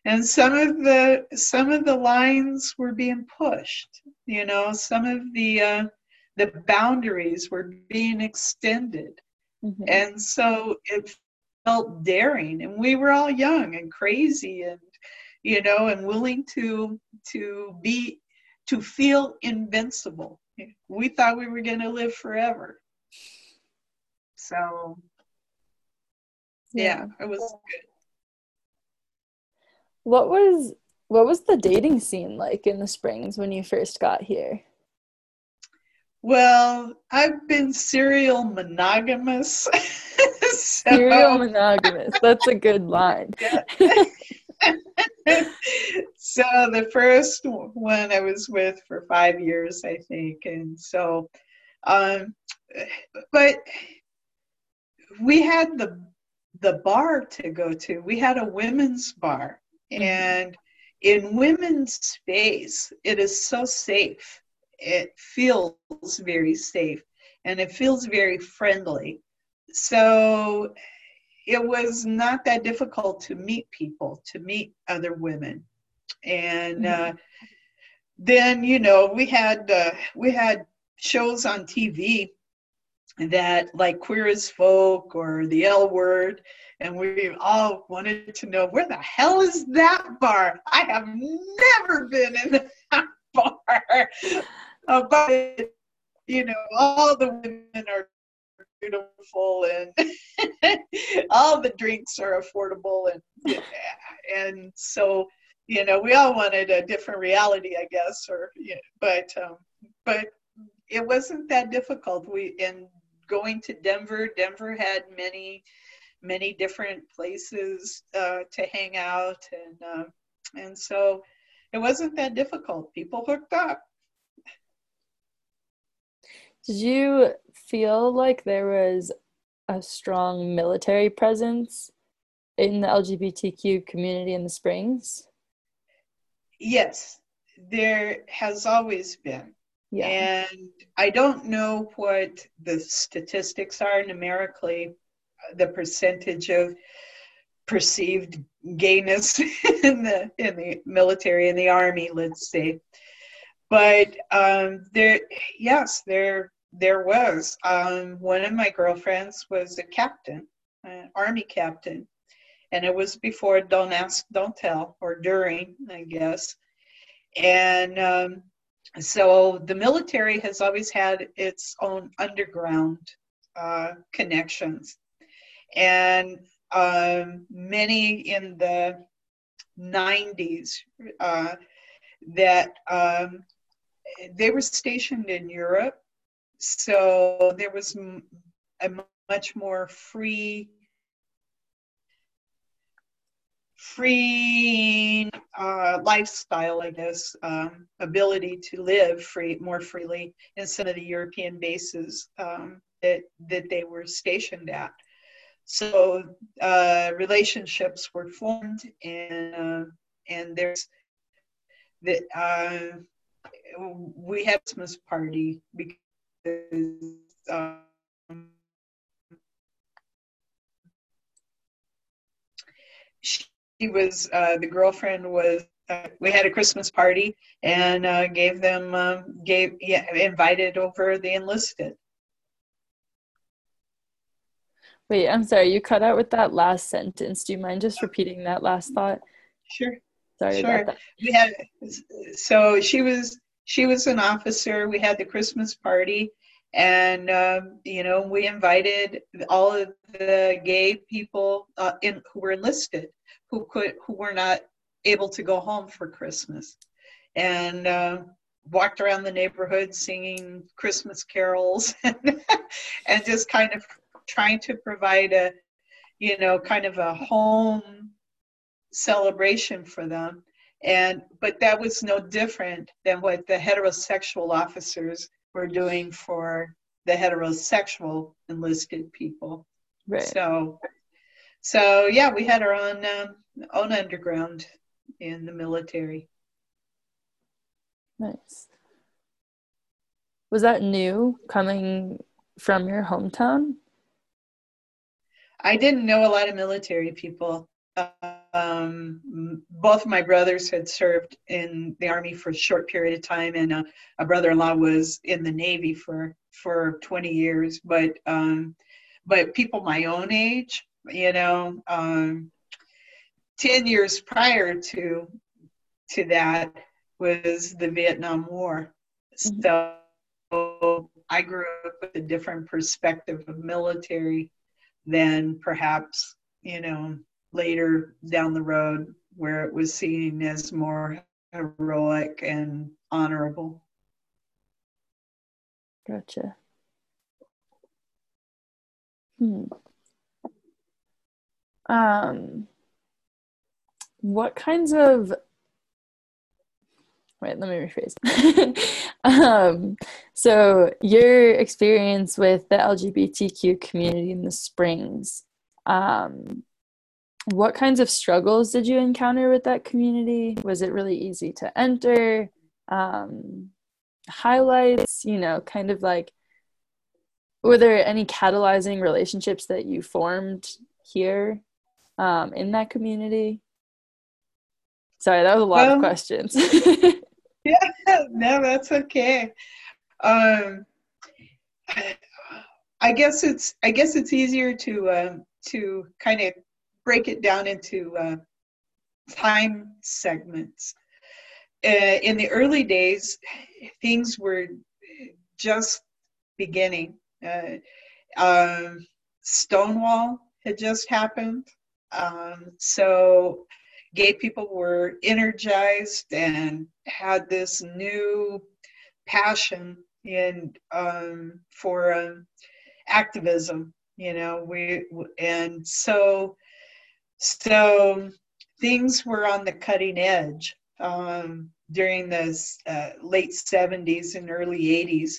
and some of the some of the lines were being pushed you know some of the uh, the boundaries were being extended Mhm. and so it felt daring and we were all young and crazy and you know and willing to to be to feel invincible we thought we were going to live forever so yeah, it was good What was what was the dating scene like in the Springs when you first got here? well i've been serial monogamous [laughs] so, Serial monogamous. That's a good line. [laughs] [laughs] so the first one I was with for five years, I think, and so, um, but we had the the bar to go to. We had a women's bar, and in women's space, it is so safe. It feels very safe, and it feels very friendly. So it was not that difficult to meet people, to meet other women, and uh, then you know we had uh, we had shows on TV that like Queer as Folk or The L Word, and we all wanted to know where the hell is that bar? I have never been in [laughs] that bar, uh, but you know all the women are beautiful and [laughs] all the drinks are affordable and and so you know we all wanted a different reality i guess or you know, but um, but it wasn't that difficult. We in going to denver denver had many many different places uh, to hang out and uh, and so it wasn't that difficult. People hooked up. Did you feel like there was a strong military presence in the LGBTQ community in the Springs? Yes, there has always been. Yeah. And I don't know what the statistics are numerically, the percentage of perceived gayness [laughs] in the in the military in the army, let's say. But um, there, yes, there there was. Um, one of my girlfriends was a captain, an army captain, and it was before "Don't Ask, Don't Tell" or during, I guess. And um, so the military has always had its own underground uh, connections, and um, many in the 90s uh, that um, they were stationed in Europe, so there was a much more free free uh, lifestyle, I guess, um, ability to live free more freely in some of the European bases um, that that they were stationed at. So uh, relationships were formed, and uh, and there's that uh, we had Christmas party because. Um, she was uh, the girlfriend was uh, we had a Christmas party and uh, gave them um, gave yeah, invited over the enlisted. Wait, I'm sorry, you cut out with that last sentence. Do you mind just repeating that last thought? Sure. Sorry sure. We had so she was she was an officer. We had the Christmas party, and um, you know we invited all of the gay people uh, in who were enlisted, who could who were not able to go home for Christmas, and uh, walked around the neighborhood singing Christmas carols [laughs] and, and just kind of trying to provide a, you know, kind of a home celebration for them. And but that was no different than what the heterosexual officers were doing for the heterosexual enlisted people. Right. So, so yeah, we had our own um, own underground in the military. Nice. Was that new coming from your hometown? I didn't know a lot of military people. Um, both my brothers had served in the army for a short period of time, and uh, a brother-in-law was in the Navy for for 20 years. But um, but people my own age, you know, um, 10 years prior to to that was the Vietnam War. Mm-hmm. So I grew up with a different perspective of military than perhaps, you know, later down the road where it was seen as more heroic and honorable. Gotcha. Hmm. Um, what kinds of wait let me rephrase [laughs] um, so your experience with the lgbtq community in the springs um, what kinds of struggles did you encounter with that community? Was it really easy to enter? Um, highlights you know kind of like were there any catalyzing relationships that you formed here um, in that community? Sorry that was a lot well, of questions. [laughs] yeah, [laughs] no, that's okay. Um, I guess it's I guess it's easier to uh, to kind of break it down into uh, time segments. Uh, in the early days, things were just beginning. Uh, um, Stonewall had just happened, um, so gay people were energized and had this new passion in um, for um, activism you know we and so so things were on the cutting edge um, during the uh, late 70s and early 80s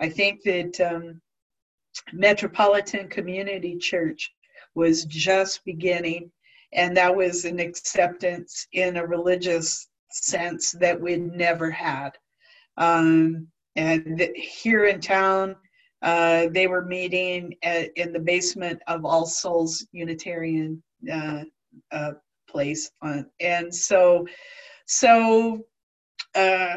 i think that um, Metropolitan Community Church was just beginning, and that was an acceptance in a religious sense that we'd never had. Um, and th- here in town, uh, they were meeting at, in the basement of All Souls Unitarian uh, uh, place, on, and so so uh,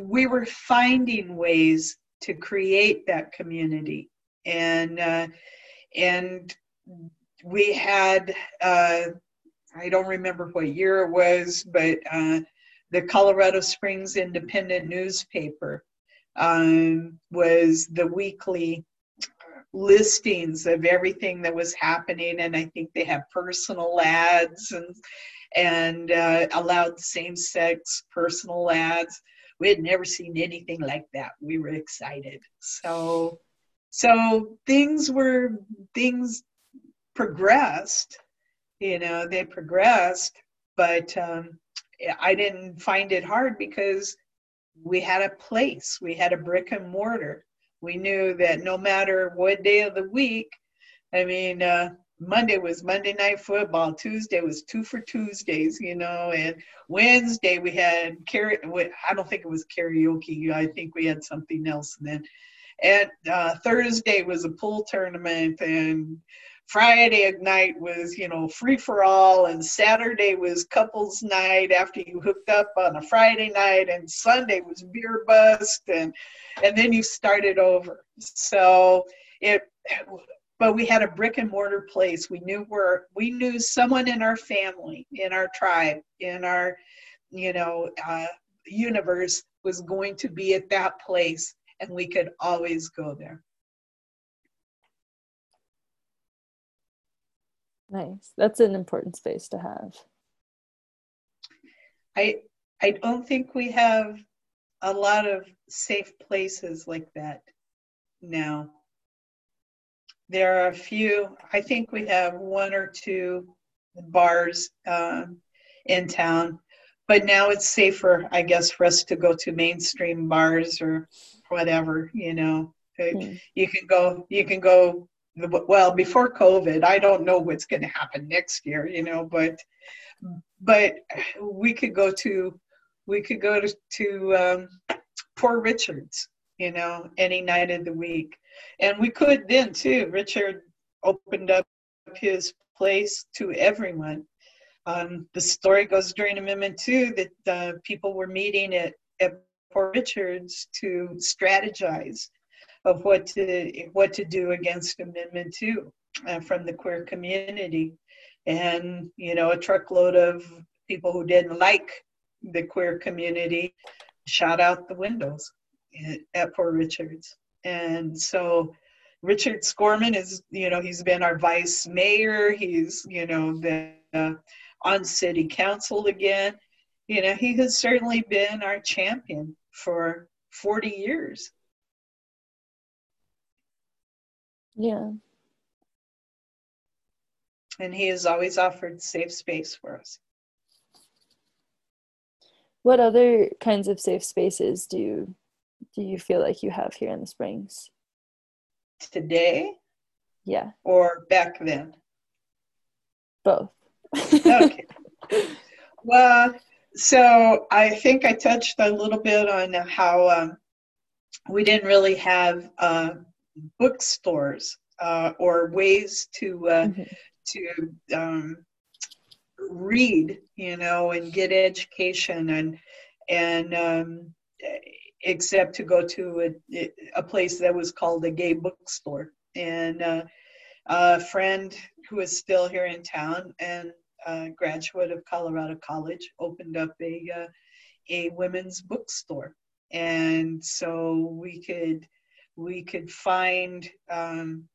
we were finding ways to create that community, and uh, and we had uh, I don't remember what year it was, but uh, the Colorado Springs Independent newspaper um, was the weekly listings of everything that was happening, and I think they have personal ads and and uh, allowed same-sex personal ads. We had never seen anything like that. We were excited. So, so things were things progressed. You know, they progressed, but um, I didn't find it hard because we had a place, we had a brick and mortar. We knew that no matter what day of the week, I mean, uh, Monday was Monday night football. Tuesday was two for Tuesdays, you know, and Wednesday we had karaoke. I don't think it was karaoke. I think we had something else then. And uh, Thursday was a pool tournament, and Friday at night was, you know, free for all, and Saturday was couples night after you hooked up on a Friday night, and Sunday was beer bust, and and then you started over. So it, but we had a brick and mortar place. We knew where we knew someone in our family, in our tribe, in our, you know, uh, universe was going to be at that place, and we could always go there. Nice. That's an important space to have. I I don't think we have a lot of safe places like that now. There are a few. I think we have one or two bars uh, in town, but now it's safer, I guess, for us to go to mainstream bars or whatever. You know, mm. you can go. You can go well before covid i don't know what's going to happen next year you know but but we could go to we could go to, to um, poor richards you know any night of the week. And we could then too. Richard opened up his place to everyone. Um, the story goes during amendment two that uh, people were meeting at, at poor richards to strategize of what to what to do against Amendment Two uh, from the queer community, and you know a truckload of people who didn't like the queer community shot out the windows at, at Poor Richards, and so. Richard Skorman is, you know, he's been our vice mayor. He's, you know, been uh, on city council again. You know, he has certainly been our champion for 40 years. Yeah. And he has always offered safe space for us. What other kinds of safe spaces do you, do you feel like you have here in the Springs? Today? Yeah. Or back then? Both. okay. [laughs] Well, so I think I touched a little bit on how um, we didn't really have uh, bookstores uh, or ways to uh, mm-hmm. to um, read, you know, and get education and and um, except to go to a, a place that was called a gay bookstore. And uh, a friend who is still here in town and a graduate of Colorado College opened up a uh, a women's bookstore, and so we could we could find, um,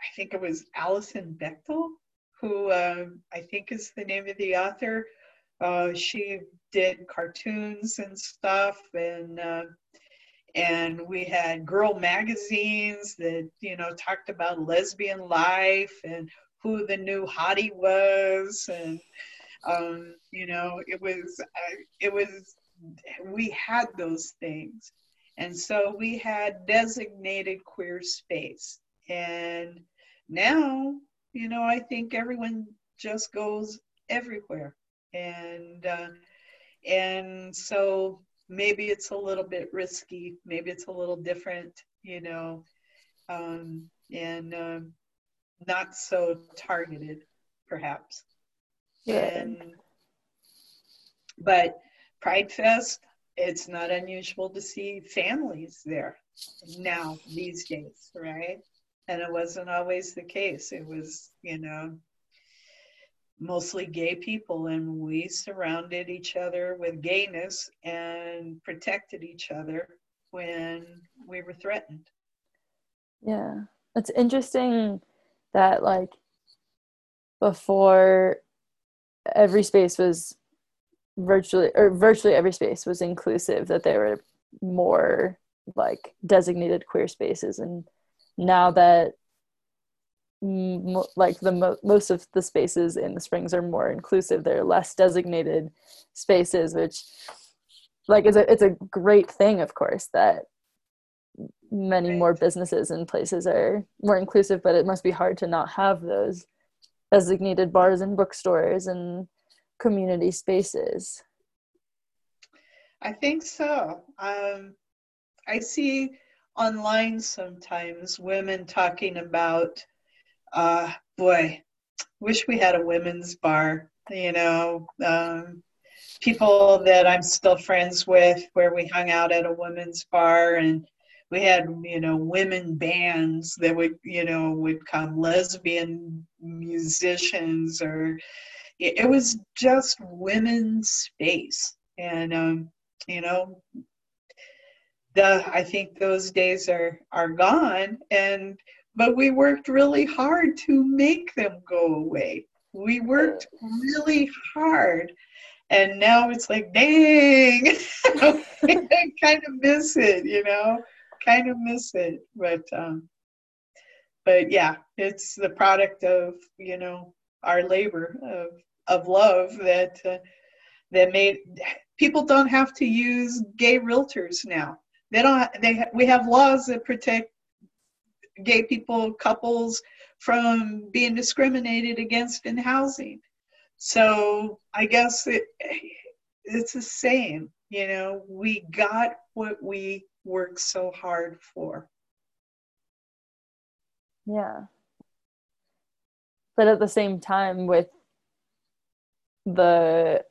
I think it was Alison Bechdel, who uh, I think is the name of the author. Uh, she did cartoons and stuff, and uh, and we had girl magazines that you know talked about lesbian life and who the new hottie was, and um, you know it was uh, it was we had those things And so we had designated queer space. And now, you know, I think everyone just goes everywhere. And uh, and so maybe it's a little bit risky, maybe it's a little different, you know, um, and um, not so targeted, perhaps. Yeah. And, but Pride Fest, it's not unusual to see families there now these days, right? And it wasn't always the case. It was, you know, mostly gay people, and we surrounded each other with gayness and protected each other when we were threatened. Yeah. It's interesting that, like, before every space was virtually, or virtually every space was inclusive, that there were more like designated queer spaces. And now that like the mo- most of the spaces in the springs are more inclusive they're less designated spaces which like it's a it's a great thing of course that many more businesses and places are more inclusive but it must be hard to not have those designated bars and bookstores and community spaces i think so um, i see online sometimes women talking about uh, boy, wish we had a women's bar. You know, um, people that I'm still friends with, where we hung out at a women's bar and we had you know women bands that would you know would come lesbian musicians or it, was just women's space and um, you know the i think those days are are gone and but we worked really hard to make them go away. We worked really hard. And now it's like, dang, [laughs] I kind of miss it, you know, kind of miss it. But, um, but yeah, it's the product of, you know, our labor of, of love that, uh, that made people don't have to use gay realtors now. They don't, they, we have laws that protect gay people, couples from being discriminated against in housing. So I guess it, it's the same. You know, we got what we worked so hard for. Yeah. But at the same time, with the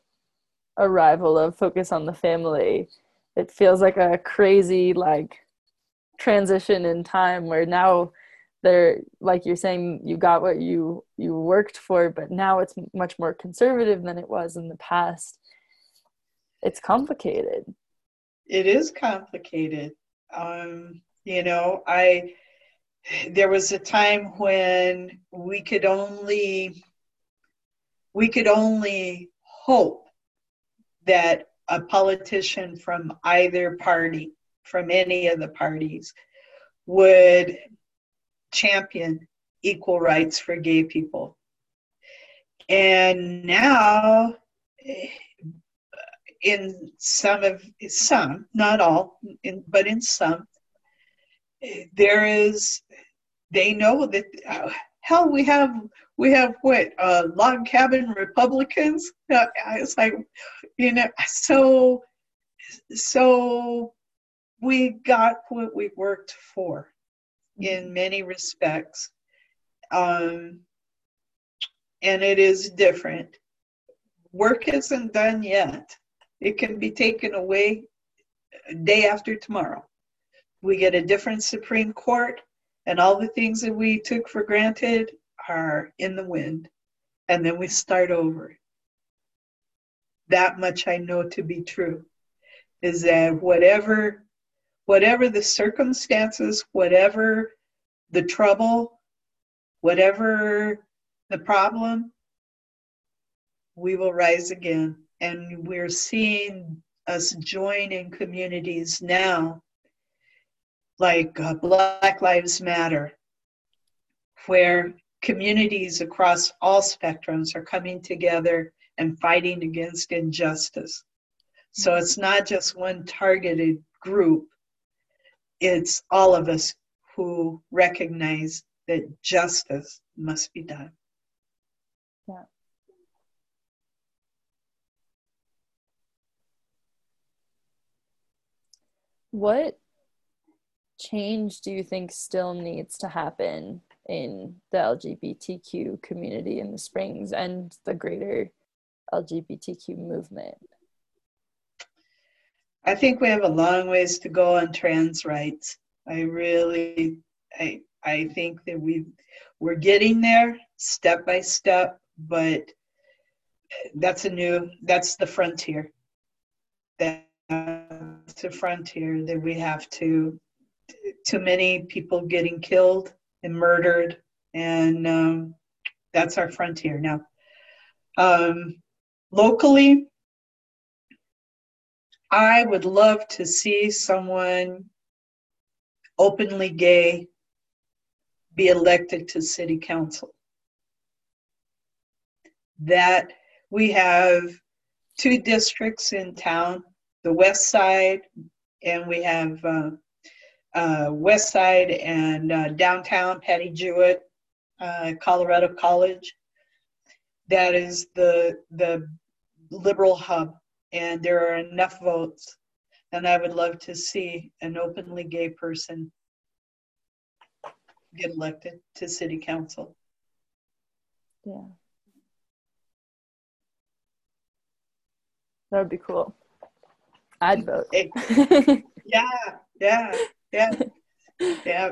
arrival of Focus on the Family, it feels like a crazy, like, transition in time where now they're like you're saying you got what you you worked for but now it's much more conservative than it was in the past. It's complicated. It is complicated. Um you know i there was a time when we could only we could only hope that a politician from either party from any of the parties would champion equal rights for gay people. And now, in some of some, not all, in, but in some, there is. They know that uh, hell, we have we have what uh, log cabin Republicans. [laughs] It's like, you know, so so we got what we worked for in many respects. Um, and it is different. Work isn't done yet. It can be taken away day after tomorrow. We get a different Supreme Court, and all the things that we took for granted are in the wind. And then we start over. That much I know to be true is that whatever whatever the circumstances, whatever the trouble, whatever the problem, we will rise again. And we're seeing us join in communities now, like uh, Black Lives Matter, where communities across all spectrums are coming together and fighting against injustice. So it's not just one targeted group, it's all of us who recognize that justice must be done. Yeah. What change do you think still needs to happen in the LGBTQ community in the Springs and the greater LGBTQ movement? I think we have a long ways to go on trans rights. I really, I, I think that we we're getting there step by step, but that's a new, that's the frontier. That's the frontier that we have to. Too many people getting killed and murdered, and um, that's our frontier now. Um, locally, I would love to see someone openly gay be elected to city council. That we have two districts in town, the west side, and we have uh, uh, west side and uh, downtown Patty Jewett, uh, Colorado College. That is the the liberal hub, and there are enough votes, and I would love to see an openly gay person get elected to city council. Yeah. That would be cool. I'd vote. [laughs] yeah, yeah, yeah, [laughs] yeah.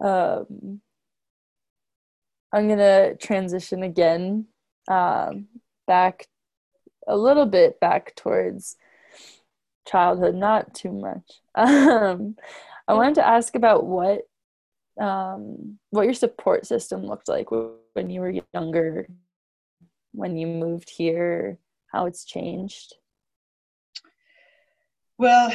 Um, I'm gonna transition again, um, back a little bit back towards childhood, not too much. [laughs] Um, I wanted to ask about what um, what your support system looked like when you were younger, when you moved here, how it's changed. Well,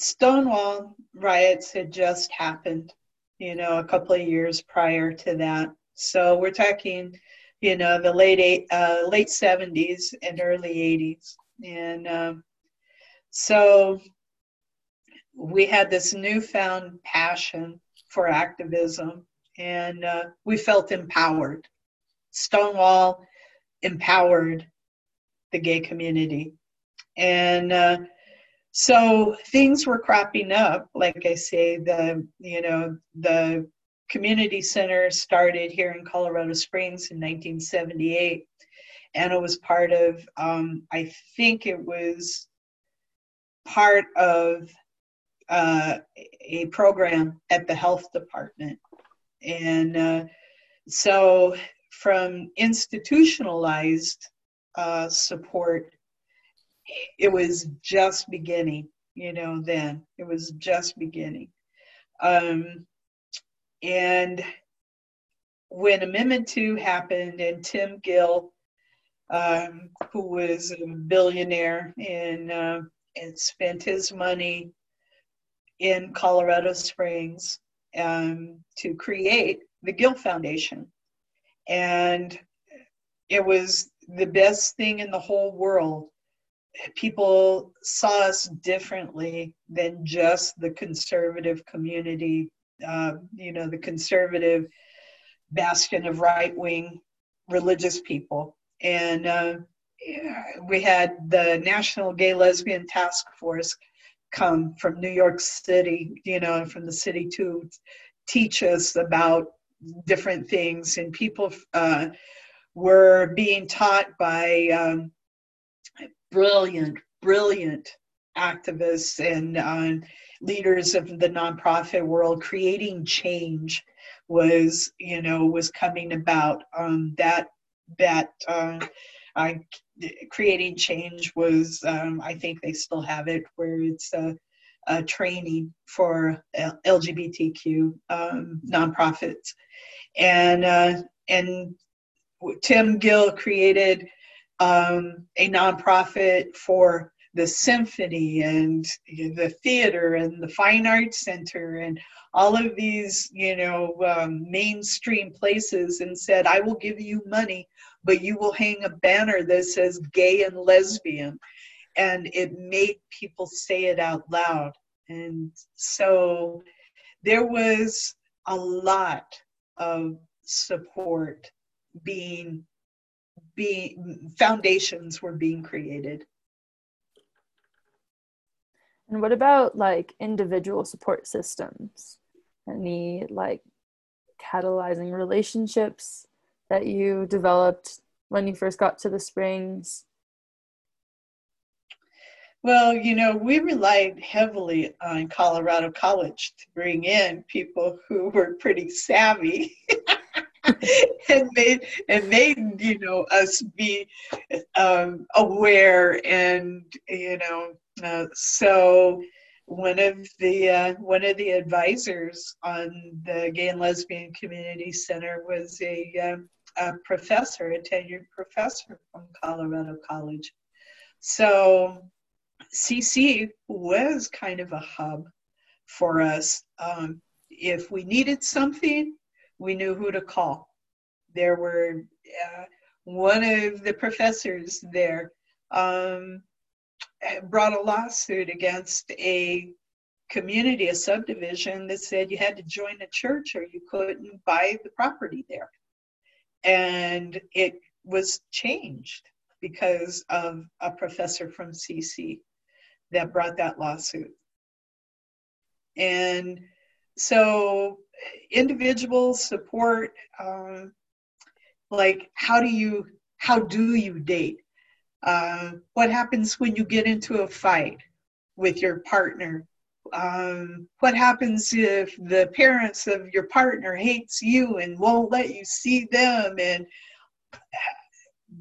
Stonewall riots had just happened, you know, a couple of years prior to that. So we're talking, you know, the late eight, uh, late 70s and early 80s, and um, so we had this newfound passion for activism, and uh, we felt empowered. Stonewall empowered the gay community. And uh, so things were cropping up. Like I say, the you know the community center started here in Colorado Springs in 1978, and it was part of um, I think it was part of uh, a program at the health department. And uh, so, from institutionalized uh, support, it was just beginning, you know, then. It was just beginning. Um, and when Amendment 2 happened and Tim Gill, um, who was a billionaire and, uh, and spent his money in Colorado Springs um, to create the Gill Foundation. And it was the best thing in the whole world. People saw us differently than just the conservative community, uh, you know, the conservative bastion of right wing religious people. And uh, we had the National Gay Lesbian Task Force come from New York City, you know, from the city to teach us about different things. And people uh, were being taught by um, brilliant, brilliant activists and uh, leaders of the nonprofit world. Creating change was, you know, was coming about. Um, that that uh, I creating change was um, i think they still have it where it's a, a training for lgbtq um, nonprofits and uh, and tim gill created um, a nonprofit for the symphony and the theater and the fine arts center and all of these you know um, mainstream places and said i will give you money but you will hang a banner that says gay and lesbian. And it made people say it out loud. And so there was a lot of support being being foundations were being created. And what about like individual support systems? Any like catalyzing relationships that you developed when you first got to the springs? Well, you know, we relied heavily on Colorado College to bring in people who were pretty savvy [laughs] [laughs] and made and made you know us be um, aware and you know uh, so one of the uh, one of the advisors on the Gay and Lesbian Community Center was a, um, a professor, a tenured professor from Colorado College. So CC was kind of a hub for us. Um, if we needed something, we knew who to call. There were uh, one of the professors there um, brought a lawsuit against a community, a subdivision that said you had to join a church or you couldn't buy the property there. And it was changed because of a professor from CC that brought that lawsuit. And so individual support, um, like how do you how do you date? Uh, what happens when you get into a fight with your partner? Um, what happens if the parents of your partner hates you and won't let you see them and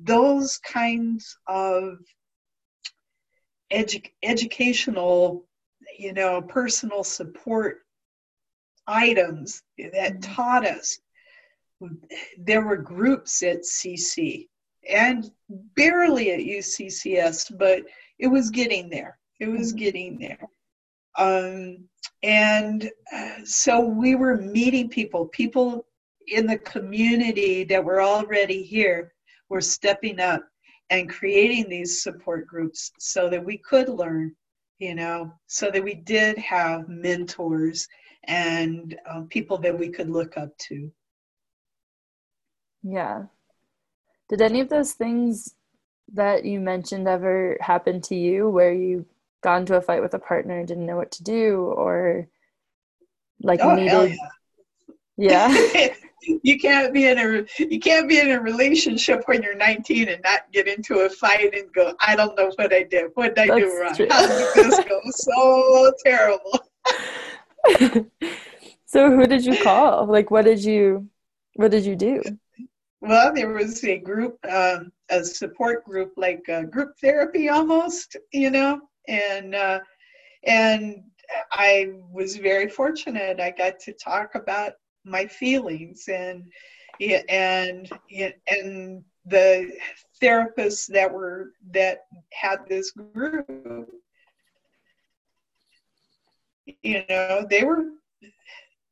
those kinds of edu- educational, you know, personal support items that mm-hmm. taught us. There were groups at CC and barely at UCCS, but it was getting there. It was mm-hmm. getting there. Um, and uh, so we were meeting people, people in the community that were already here were stepping up and creating these support groups so that we could learn, you know, so that we did have mentors and um, people that we could look up to. Yeah. Did any of those things that you mentioned ever happen to you where you got into a fight with a partner and didn't know what to do or like oh, needed yeah, yeah. [laughs] you can't be in a you can't be in a relationship when you're 19 and not get into a fight and go i don't know what i did what did i That's do wrong true. how did this go [laughs] so terrible [laughs] [laughs] so who did you call? Like what did you what did you do? Well there was a group um, a support group like uh, group therapy almost you know? And uh, and i was very fortunate. I got to talk about my feelings and and and the therapists that were that had this group you know they were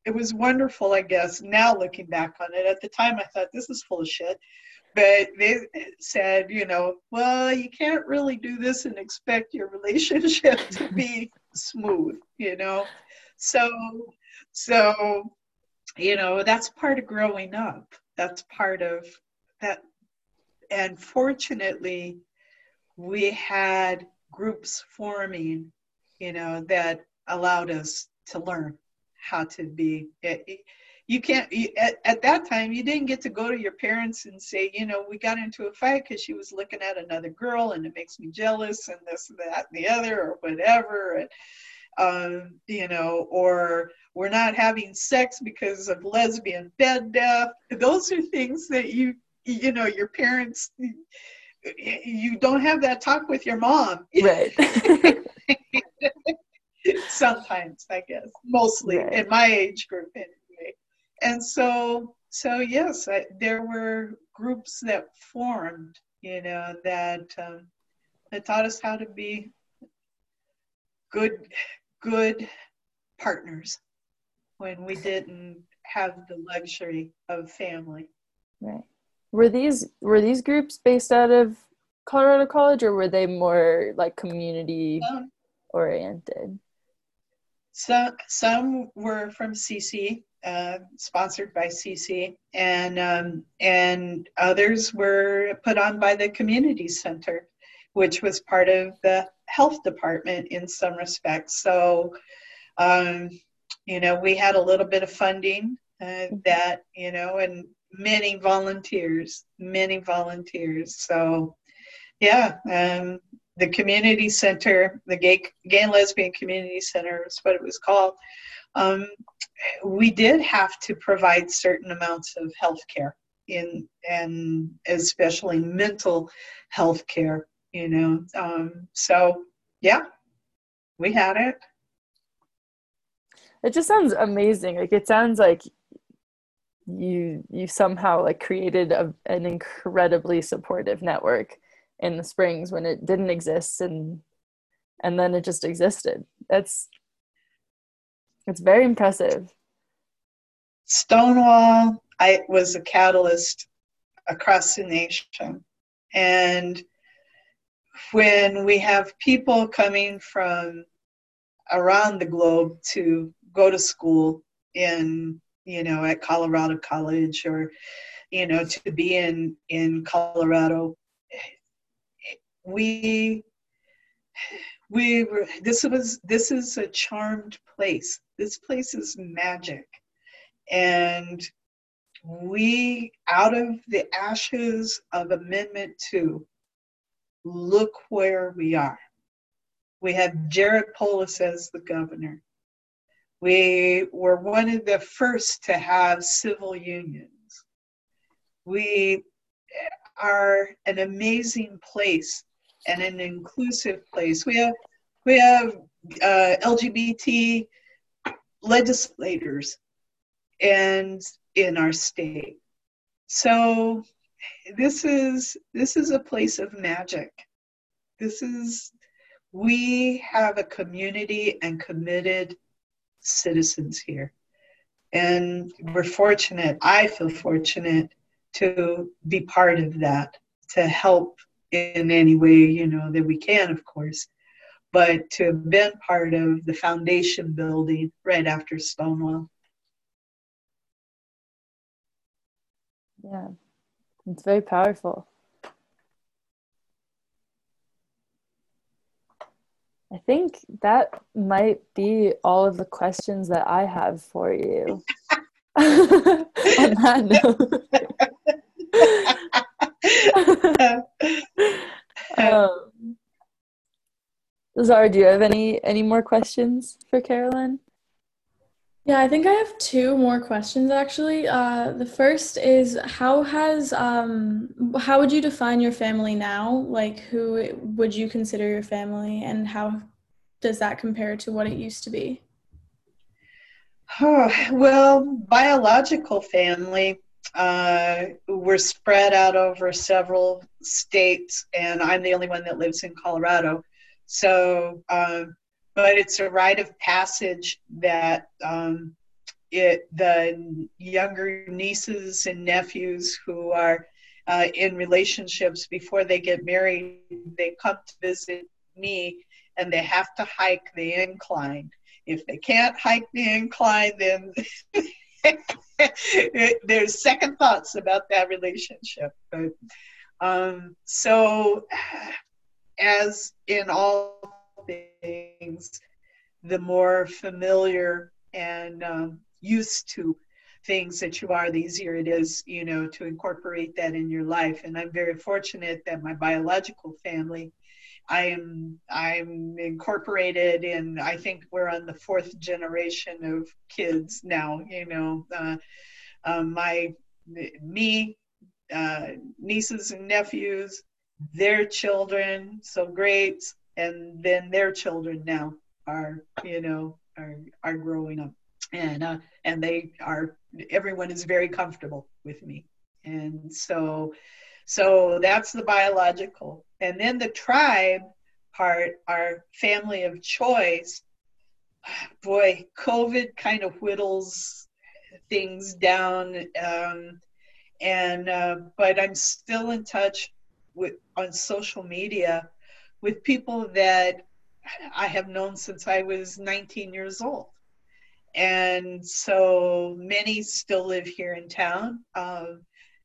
it was wonderful i guess now looking back on it. At the time i thought this is full of shit. But they said you know well you can't really do this and expect your [laughs] relationship to be smooth you know? So so you know that's part of growing up. That's part of that. And fortunately we had groups forming you know that allowed us to learn how to be you can't you, at, at that time you didn't get to go to your parents and say you know we got into a fight because she was looking at another girl and it makes me jealous and this that and the other or whatever and um, you know, or we're not having sex because of lesbian bed death. Those are things that you, you know, your parents, you don't have that talk with your mom. Right. [laughs] [laughs] [laughs] Sometimes, I guess, mostly right. in my age group anyway. And so, so yes, I, there were groups that formed, you know, that um, that taught us how to be good good partners when we didn't have the luxury of family. Right. Were these were these groups based out of Colorado College or were they more like community um, oriented? Some some were from CC, uh, sponsored by CC, and um, and others were put on by the community center, which was part of the health department in some respects. So, um, you know, we had a little bit of funding uh, that you know, and many volunteers, many volunteers. So, yeah, um, the community center, the gay, gay and lesbian community center is what it was called. Um, we did have to provide certain amounts of health care in and especially mental health care you know um, so yeah we had it it just sounds amazing like it sounds like you you somehow like created a, an incredibly supportive network in the springs when it didn't exist and and then it just existed that's it's very impressive stonewall i was a catalyst across the nation and when we have people coming from around the globe to go to school in you know, at Colorado College or, you know, to be in in Colorado. We we were this was this is a charmed place. This place is magic. And we out of the ashes of amendment 2 look where we are we have jared polis as the governor we were one of the first to have civil unions. We are an amazing place and an inclusive place. We have we have uh, LGBT legislators and in our state. So this is this is a place of magic. This is we have a community and committed citizens here. And we're fortunate, I feel fortunate to be part of that, to help in any way, you know, that we can, of course, but to have been part of the foundation building right after Stonewall. Yeah, it's very powerful. I think that might be all of the questions that I have for you. [laughs] [laughs] On that note. [laughs] [laughs] um, Zara, do you have any any more questions for Carolyn? Yeah, I think I have two more questions actually. Uh, the first is how has um, how would you define your family now? Like, who would you consider your family, and how does that compare to what it used to be? Oh, well, biological family. Uh, we're spread out over several states, and I'm the only one that lives in Colorado. So, um, but it's a rite of passage that um, it the younger nieces and nephews who are uh, in relationships before they get married, they come to visit me, and they have to hike the incline. If they can't hike the incline, then [laughs] [laughs] there's second thoughts about that relationship. But um, so, as in all things, the more familiar and um, used to things that you are, the easier it is, you know, to incorporate that in your life. And I'm very fortunate that my biological family, I am I'm incorporated in. I think we're on the fourth generation of kids now. You know, uh, uh, my me, uh, nieces and nephews, their children, so great, and then their children now are you know are are growing up and uh, and they are everyone is very comfortable with me and so so that's the biological and then the tribe part our family of choice boy covid kind of whittles things down um, and uh, but i'm still in touch with on social media with people that I have known since I was 19 years old. And so many still live here in town. Uh,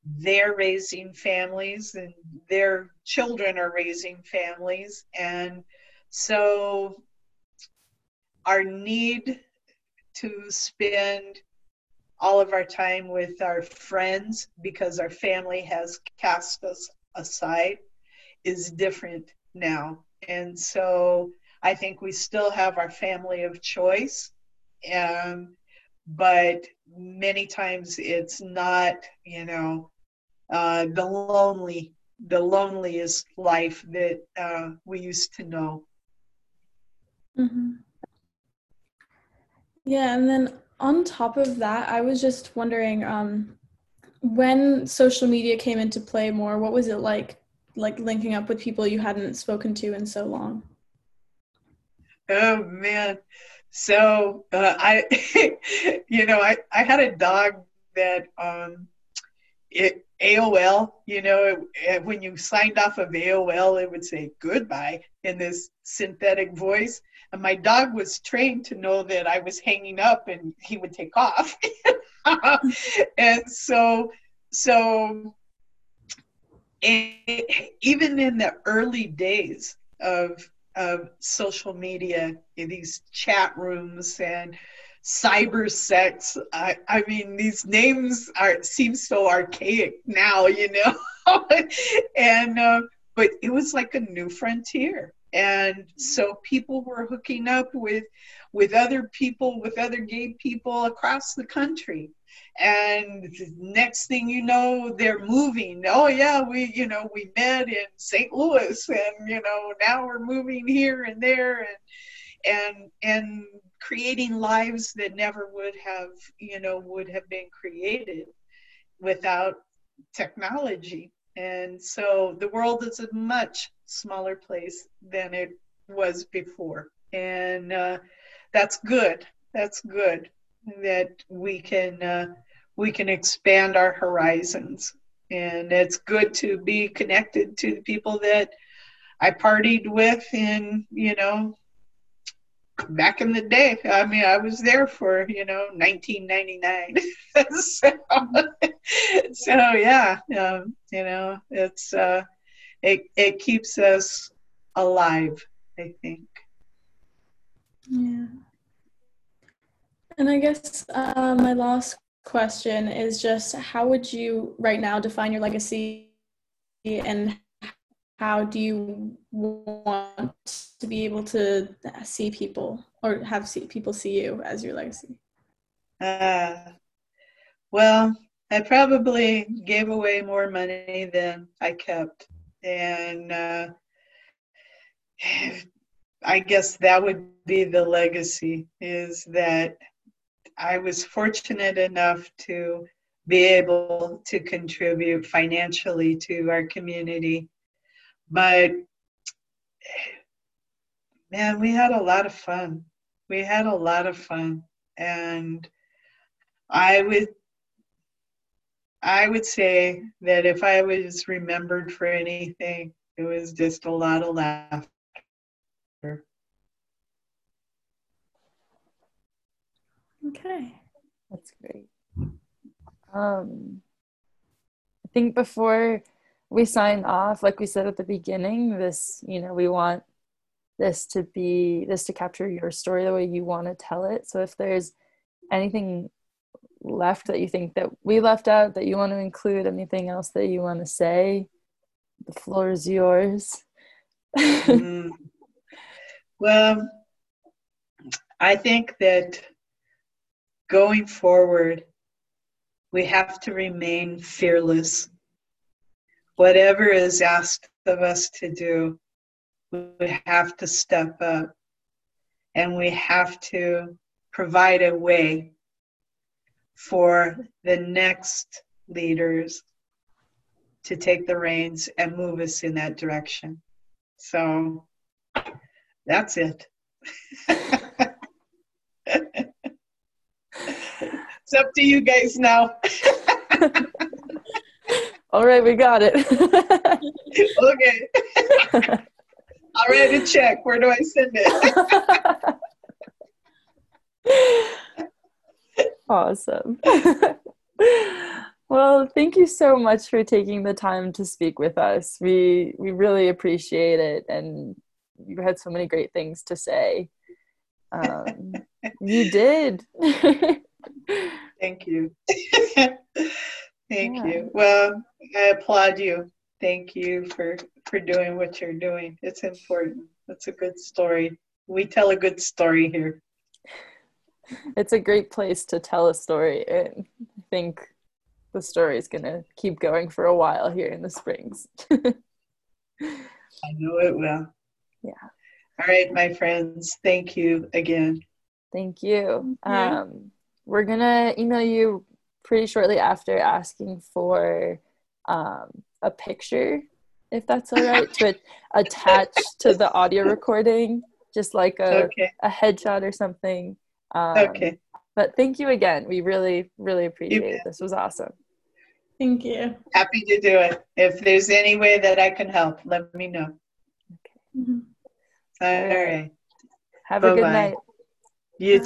they're raising families and their children are raising families. And so our need to spend all of our time with our friends because our family has cast us aside is different now. And so I think we still have our family of choice. Um, but many times it's not, you know, uh, the lonely, the loneliest life that uh, we used to know. Mm-hmm. Yeah, and then on top of that, I was just wondering, um, when social media came into play more, what was it like, like linking up with people you hadn't spoken to in so long? Oh man, so uh, I, [laughs] you know, I I had a dog that um, it AOL, you know, it, when you signed off of AOL, it would say goodbye in this synthetic voice. And my dog was trained to know that I was hanging up and he would take off. [laughs] and so, so it, even in the early days of, of social media, these chat rooms and cyber sex. I, I mean, these names are seem so archaic now, you know. [laughs] and uh, but it was like a new frontier, and so people were hooking up with with other people, with other gay people across the country. And next thing you know, they're moving. Oh yeah, we you know we met in St. Louis, and you know now we're moving here and there, and and and creating lives that never would have you know would have been created without technology. And so the world is a much smaller place than it was before. And uh, that's good. That's good that we can uh, we can expand our horizons. And it's good to be connected to the people that i partied with in you know back in the day. I mean, I was there for you know 1999. [laughs] so, so yeah, um, you know, it's uh, it it keeps us alive. I think. Yeah. And I guess uh, my last question is just how would you right now define your legacy and how do you want to be able to see people or have see people see you as your legacy? Uh, well, I probably gave away more money than I kept. And uh, [sighs] I guess that would be the legacy is that I was fortunate enough to be able to contribute financially to our community but man, we had a lot of fun. We had a lot of fun. And I would I would say that if I was remembered for anything, it was just a lot of laughter. Okay. That's great. Um, I think before we sign off like we said at the beginning this you know we want this to be this to capture your story the way you want to tell it. So if there's anything left that you think that we left out that you want to include anything else that you want to say the floor is yours. Mm. well i think that going forward we have to remain fearless whatever is asked of us to do, we have to step up and we have to provide a way for the next leaders to take the reins and move us in that direction. So that's it. [laughs] it's up to you guys now. [laughs] All right, we got it. [laughs] okay. [laughs] I'll write a check. Where do I send it? [laughs] awesome. well, thank you so much for taking the time to speak with us. We we really appreciate it, and you had so many great things to say. Um, you did. Thank you. Thank yeah. you. Well, I applaud you. Thank you for for doing what you're doing. It's important. It's a good story. We tell a good story here. It's a great place to tell a story, and I think the story is going to keep going for a while here in the Springs. I know it will. [laughs] Yeah. All right, my friends. Thank you again. Thank you. Thank you. Um, we're going to email you pretty shortly after asking for um, a picture, if that's all right, to [laughs] attach to the audio recording, just like a, okay. a headshot or something. Um, okay. But thank you again. We really, really appreciate it. This was awesome. Thank you. Happy to do it. If there's any way that I can help, let me know. Okay. Mm-hmm. All right. Have Bye-bye. a good night. You